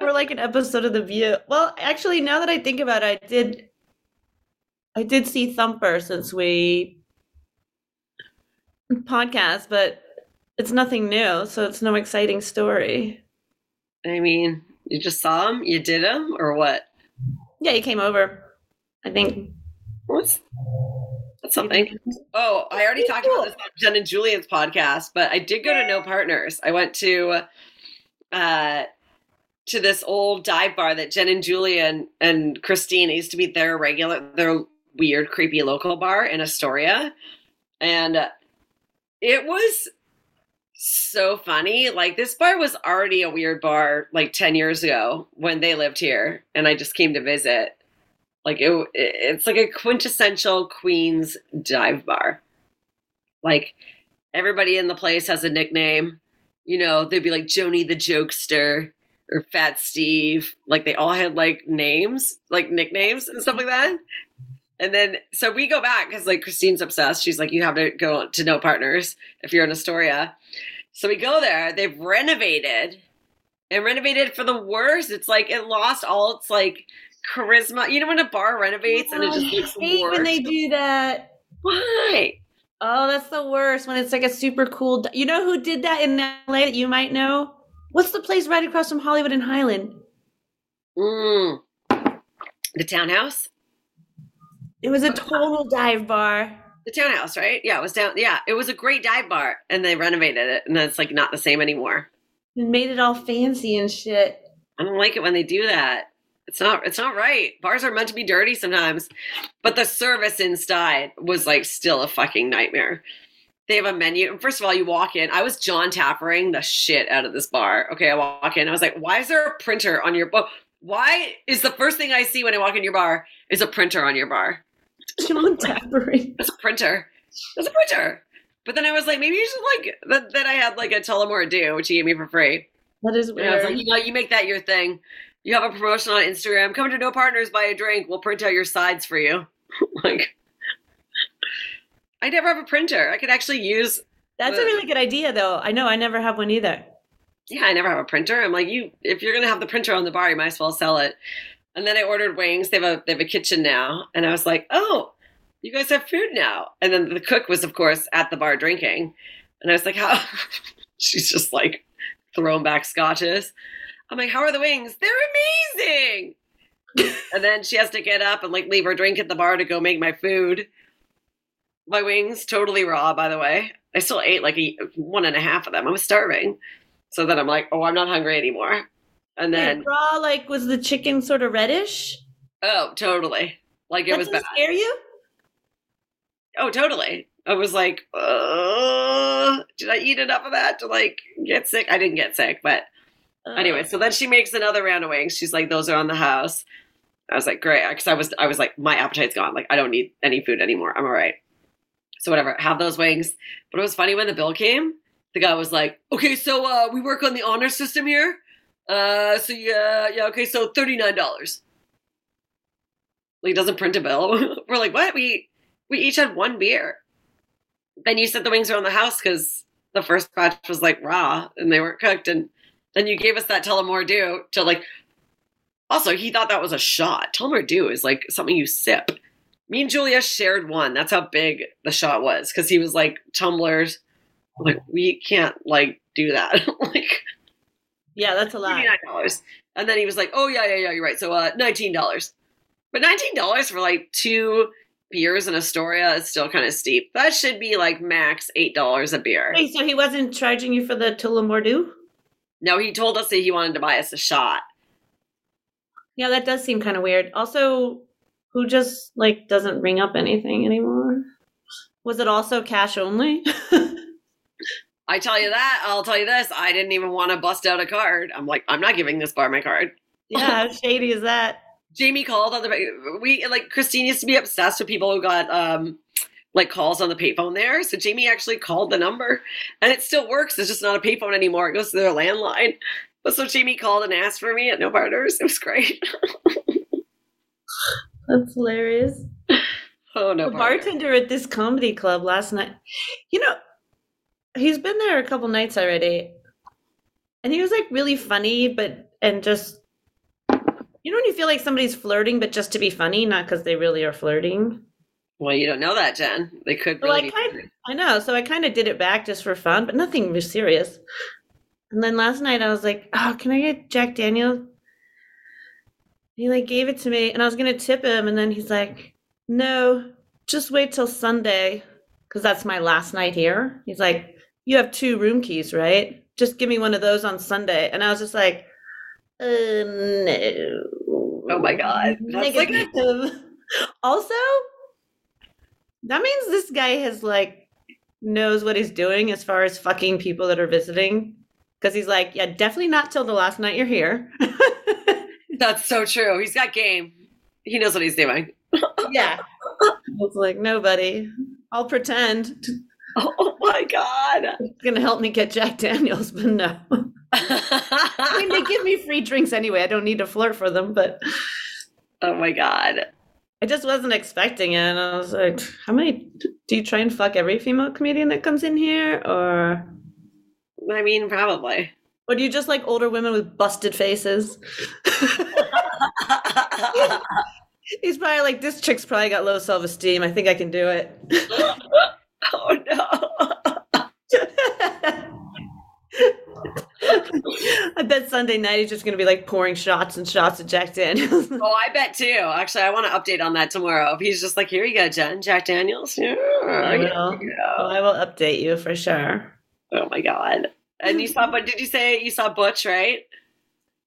Or like an episode of The View. Well, actually, now that I think about it, I did. I did see Thumper since we podcast, but it's nothing new, so it's no exciting story. I mean, you just saw him, you did him, or what? Yeah, he came over. I think. What's that's something? Oh, I already talked about this on Jen and Julian's podcast, but I did go to No Partners. I went to uh to this old dive bar that Jen and Julian and Christine used to be their regular, their weird, creepy local bar in Astoria, and uh, it was so funny. Like this bar was already a weird bar like 10 years ago when they lived here and I just came to visit. Like it it's like a quintessential Queens dive bar. Like everybody in the place has a nickname. You know, they'd be like Joni the Jokester or Fat Steve. Like they all had like names, like nicknames and stuff like that. And then, so we go back because like Christine's obsessed. She's like, you have to go to No Partners if you're in Astoria. So we go there. They've renovated and renovated for the worst. It's like it lost all its like charisma. You know when a bar renovates and it just looks hate worse. when they do that. Why? Oh, that's the worst when it's like a super cool. You know who did that in LA that you might know? What's the place right across from Hollywood and Highland? Mm. The townhouse. It was a total dive bar. The townhouse, right? Yeah, it was down. Yeah, it was a great dive bar, and they renovated it, and it's like not the same anymore. And made it all fancy and shit. I don't like it when they do that. It's not it's not right. Bars are meant to be dirty sometimes. But the service inside was like still a fucking nightmare. They have a menu. And First of all, you walk in. I was Jon Taffering the shit out of this bar. Okay, I walk in. I was like, why is there a printer on your book? Why is the first thing I see when I walk in your bar is a printer on your bar? John Tappery. It's a printer. It's a printer. But then I was like, maybe you should like that. Then I had like a Tullamore Dew, which he gave me for free. That is And I was like, you know, you make that your thing. You have a promotion on Instagram. Come to No Partners, buy a drink. We'll print out your sides for you. <laughs> like, I never have a printer. I could actually use. That's a really good idea, though. I know I never have one either. Yeah, I never have a printer. I'm like, you. If you're gonna have the printer on the bar, you might as well sell it. And then I ordered wings. They have a they have a kitchen now, and I was like, oh, you guys have food now. And then the cook was, of course, at the bar drinking, and I was like, how? <laughs> She's just like throwing back scotches. I'm like, how are the wings? They're amazing. <laughs> and then she has to get up and like leave her drink at the bar to go make my food. My wings totally raw, by the way. I still ate like a one and a half of them. I was starving. So then I'm like, oh, I'm not hungry anymore. And then, Wait, raw, like, was the chicken sort of reddish? oh, totally. Like it that was bad. scare you? Oh, totally. I was like, uh, did I eat enough of that to like get sick? I didn't get sick, but Uh, anyway. So then she makes another round of wings. She's like, those are on the house. I was like, great, because I was, I was like, my appetite's gone. Like I don't need any food anymore. I'm all right. So whatever, have those wings. But it was funny when the bill came. The guy was like, okay, so uh, we work on the honor system here. Uh, so yeah, yeah, okay, so thirty nine dollars. Like, he doesn't print a bill. <laughs> We're like, what? We we each had one beer. Then you said the wings are on the house because the first batch was like raw and they weren't cooked, and then you gave us that Tullamore Dew to like. Also, he thought that was a shot. Tullamore Dew is like something you sip. Me and Julia shared one. That's how big the shot was because he was like tumblers. Like we can't like do that. <laughs> like Yeah, that's a lot. $89. And then he was like, oh, yeah, yeah, yeah, you're right. So uh, $19. But $19 for like two beers in Astoria is still kind of steep. That should be like max $8 a beer. Wait, so he wasn't charging you for the Tullamore Dew? No, he told us that he wanted to buy us a shot. Yeah, that does seem kind of weird. Also, who just like doesn't ring up anything anymore? Was it also cash only? <laughs> I tell you that, I'll tell you this. I didn't even want to bust out a card. I'm like, I'm not giving this bar my card. <laughs> yeah, how shady is that? Jamie called on the we like Christine used to be obsessed with people who got um like calls on the payphone there. So Jamie actually called the number and it still works. It's just not a payphone anymore. It goes to their landline. But so Jamie called and asked for me at No Partners. It was great. <laughs> That's hilarious. oh no. the bartender at this comedy club last night. You know, he's been there a couple nights already, and he was like really funny, but and just you know when you feel like somebody's flirting, but just to be funny, not because they really are flirting. Well, you don't know that, Jen. They could Well, really I kind I know, so I kind of did it back just for fun, but nothing was serious. And then last night I was like, "Oh, can I get Jack Daniels?" He like gave it to me, and I was gonna tip him, and then he's like, "No, just wait till Sunday, because that's my last night here." He's like, "You have two room keys, right? Just give me one of those on Sunday." And I was just like, "Uh, no." Oh my God. That's like <laughs> also, that means this guy has like knows what he's doing as far as fucking people that are visiting. Because he's like, yeah, definitely not till the last night you're here. <laughs> That's so true. He's got game. He knows what he's doing. <laughs> yeah. I was like, nobody. I'll pretend. <laughs> Oh my god. It's gonna help me get Jack Daniels, but no. I mean, they give me <laughs> free drinks anyway. I don't need to flirt for them, but oh my god. I just wasn't expecting it. And I was like, how many do you try and fuck every female comedian that comes in here? Or I mean, probably. Or do you just like older women with busted faces? <laughs> He's probably like, this chick's probably got low self esteem. I think I can do it. <laughs> oh no. <laughs> I bet Sunday night he's just gonna be like pouring shots and shots of Jack Daniels. Oh, I bet too. Actually, I want to update on that tomorrow. If he's just like, here you go, Jen, Jack Daniels. Yeah, I will. Well. I will update you for sure. Oh my god. And you saw, but did you say you saw Butch, right?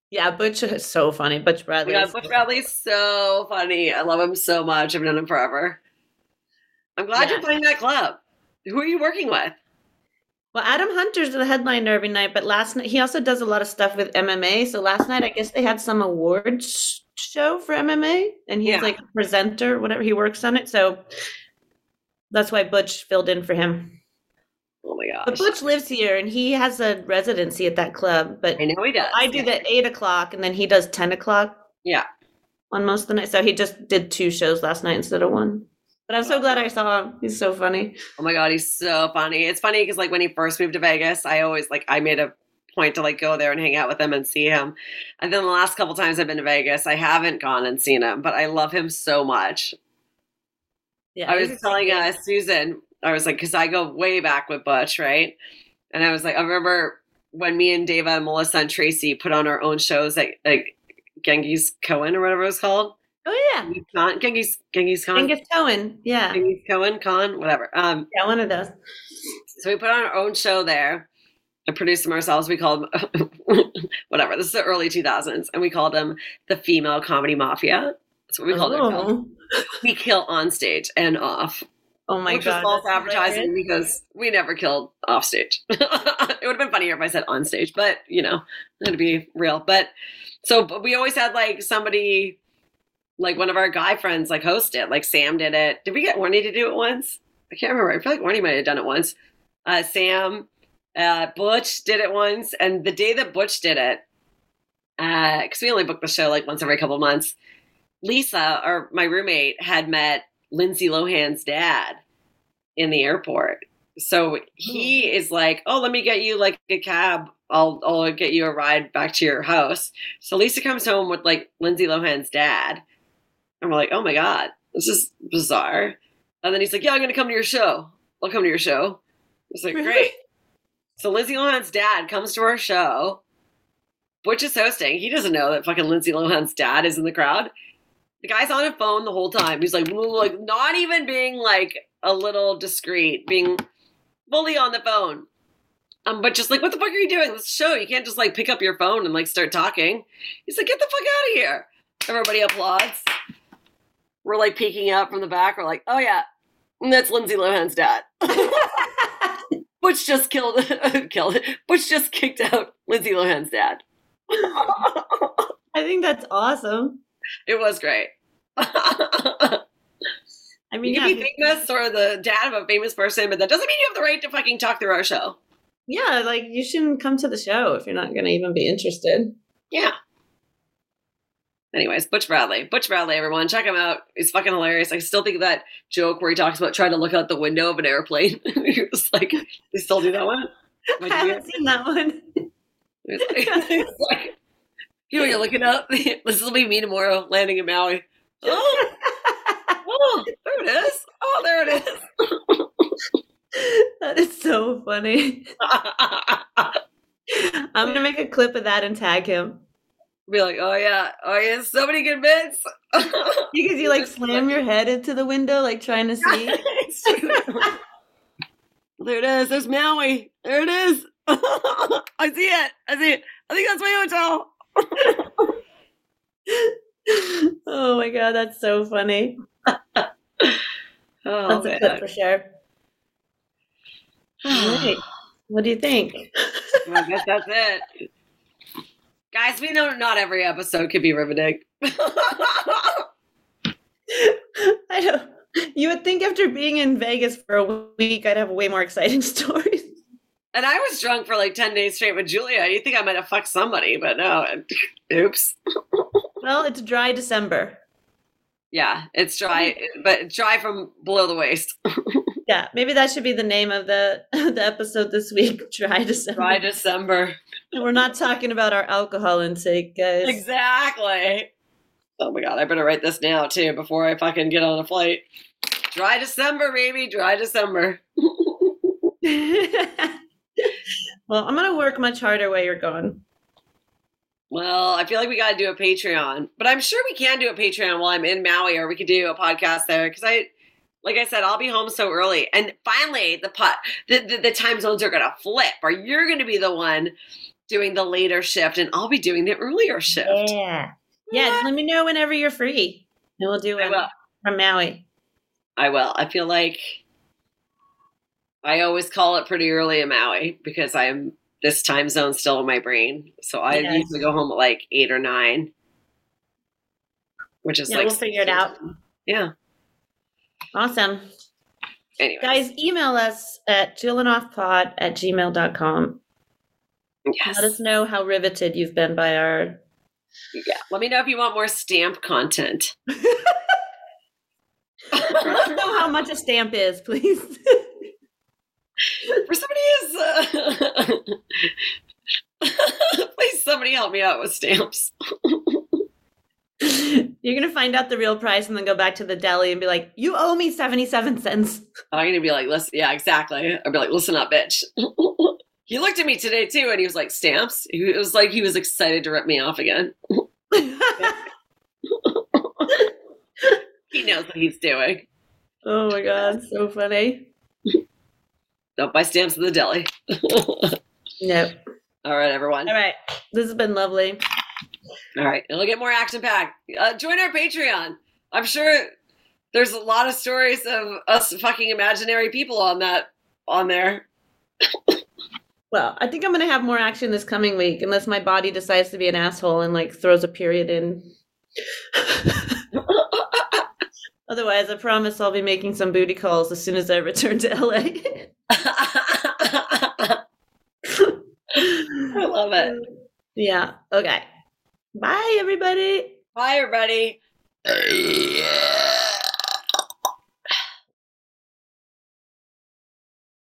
Yeah, Butch is so funny. Butch Bradley. Yeah, Butch Bradley's so funny. I love him so much. I've known him forever. I'm glad Yeah. you're playing that club. Who are you working with? Well, Adam Hunter's the headliner every night, but last night he also does a lot of stuff with MMA. So last night, I guess they had some awards show for MMA, and he's Yeah. like a presenter, whatever. He works on it, so that's why Butch filled in for him. Oh my gosh. But. Butch lives here, and he has a residency at that club. But I know he does. I do the eight o'clock, and then he does ten o'clock Yeah. on most of the night. So he just did two shows last night instead of one. But I'm so glad I saw him. He's so funny. Oh my god, he's so funny. It's funny because like when he first moved to Vegas, I always like I made a point to like go there and hang out with him and see him. And then the last couple times I've been to Vegas, I haven't gone and seen him, but I love him so much. Yeah, I was telling uh, Susan, I was like, because I go way back with Butch, right? And I was like, I remember when me and Dava and Melissa and Tracy put on our own shows at like Genghis Cohen or whatever it was called. Oh yeah, Khan, Genghis Genghis Khan. Genghis Cohen. Yeah, Genghis Cohen, Khan, whatever. Um, yeah, one of those. So we put on our own show there and produced them ourselves. We called them, <laughs> whatever, this is the early 2000s, and we called them the Female Comedy Mafia. That's what we called. Oh. We kill on stage and off, Oh my which god, was false advertising hilarious. because we never killed off stage. <laughs> it would have been funnier if I said on stage, but you know, it'd be real. But so but we always had like somebody, like one of our guy friends, like host it. Like Sam did it. Did we get Warney to do it once? I can't remember. I feel like Warney might have done it once. Uh, Sam, uh, Butch did it once, and the day that Butch did it, because we only book the show like once every couple months. Lisa, or my roommate, had met Lindsay Lohan's dad in the airport. So he hmm. is like, "Oh, let me get you like a cab. I'll I'll get you a ride back to your house." So Lisa comes home with like Lindsay Lohan's dad, and we're like, "Oh my god, This is bizarre. And then he's like, Yeah, I'm going to come to your show. I'll come to your show. It's like? Great. So Lindsay Lohan's dad comes to our show. Butch is hosting. He doesn't know that fucking Lindsay Lohan's dad is in the crowd. The guy's on a phone the whole time. He's like, like not even being like a little discreet, being fully on the phone. Um, but just like, what the fuck are you doing? This show, you can't just like pick up your phone and like start talking. He's like, get the fuck out of here. Everybody applauds. We're like peeking out from the back. We're like, oh yeah, that's Lindsay Lohan's dad. <laughs> Butch just killed <laughs> killed it. Butch just kicked out Lindsay Lohan's dad. I think that's awesome. It was great. <laughs> I mean, you yeah, be famous or the dad of a famous person, but that doesn't mean you have the right to fucking talk through our show. yeah, like you shouldn't come to the show if you're not going to even be interested. Yeah. Anyways, Butch Bradley. Butch Bradley, everyone. Check him out. He's fucking hilarious. I still think of that joke where he talks about trying to look out the window of an airplane. <laughs> he was like, they still do that one? <laughs> I haven't seen that one. <laughs> It's like, you know, you're looking up. This will be me tomorrow landing in Maui. Oh, oh, there it is. Oh, there it is. <laughs> that is so funny. <laughs> I'm going to make a clip of that and tag him. be like, oh yeah, oh yeah, so many good bits. <laughs> Because you like slam your head into the window, like trying to see. there it is. There's Maui. There it is. I see it. I see it. I think that's my hotel. oh my god, that's so funny. <laughs> Oh That's a clip for sure. <sighs> Right. What do you think? I guess that's it. Guys, we know not every episode could be riveting. <laughs> I don't. You would think after being in Vegas for a week, I'd have way more exciting <laughs> stories. and I was drunk for like 10 days straight with Julia. You think I might have fucked somebody, but no. Oops. Well, it's dry December. Yeah, it's dry, but dry from below the waist. <laughs> Yeah, maybe that should be the name of the <laughs> the episode this week. <laughs> Dry December. Dry December. And We're not talking about our alcohol intake, guys. Exactly. Oh my god, I better write this now too before I fucking get on a flight. Dry December, baby. Dry December. well, I'm gonna work much harder while you're gone. Well, I feel like we got to do a Patreon, but I'm sure we can do a Patreon while I'm in Maui, or we could do a podcast there because I, like I said, I'll be home so early, and finally the pot, the, the, the time zones are gonna flip, or you're gonna be the one doing the later shift, and I'll be doing the earlier shift. Yeah. Yeah, let me know whenever you're free. And we'll do it from Maui. I will. I feel like I always call it pretty early in Maui because I'm this time zone still in my brain. So I Yes. usually go home at like eight or nine, which is Yeah, like we'll figure it out. Yeah. Awesome. Anyway, Guys, email us at jillanoffpod at gmail.com. yes. Let us know how riveted you've been by our. Yeah. Let me know if you want more stamp content. <laughs> Let us know how much a stamp is, please. <laughs> <laughs> For somebody is, uh, <laughs> please somebody help me out with stamps. <laughs> You're going to find out the real price and then go back to the deli and be like, you owe me 77 cents. I'm gonna be like, listen, yeah, exactly. I'll be like, listen up, bitch. he looked at me today too, and he was like, stamps. It was like he was excited to rip me off again. He knows what he's doing. oh my God, so funny. Don't buy stamps in the deli. <laughs> Nope. All right, everyone. All right. This has been lovely. All right, it'll get more action packed. Uh, join our Patreon. I'm sure there's a lot of stories of us fucking imaginary people on that on there. <coughs> Well, I think I'm going to have more action this coming week unless my body decides to be an asshole and like throws a period in. <laughs> Otherwise, I promise I'll be making some booty calls as soon as I return to LA. I love it. yeah. Okay. Bye, everybody. Bye, everybody. Uh.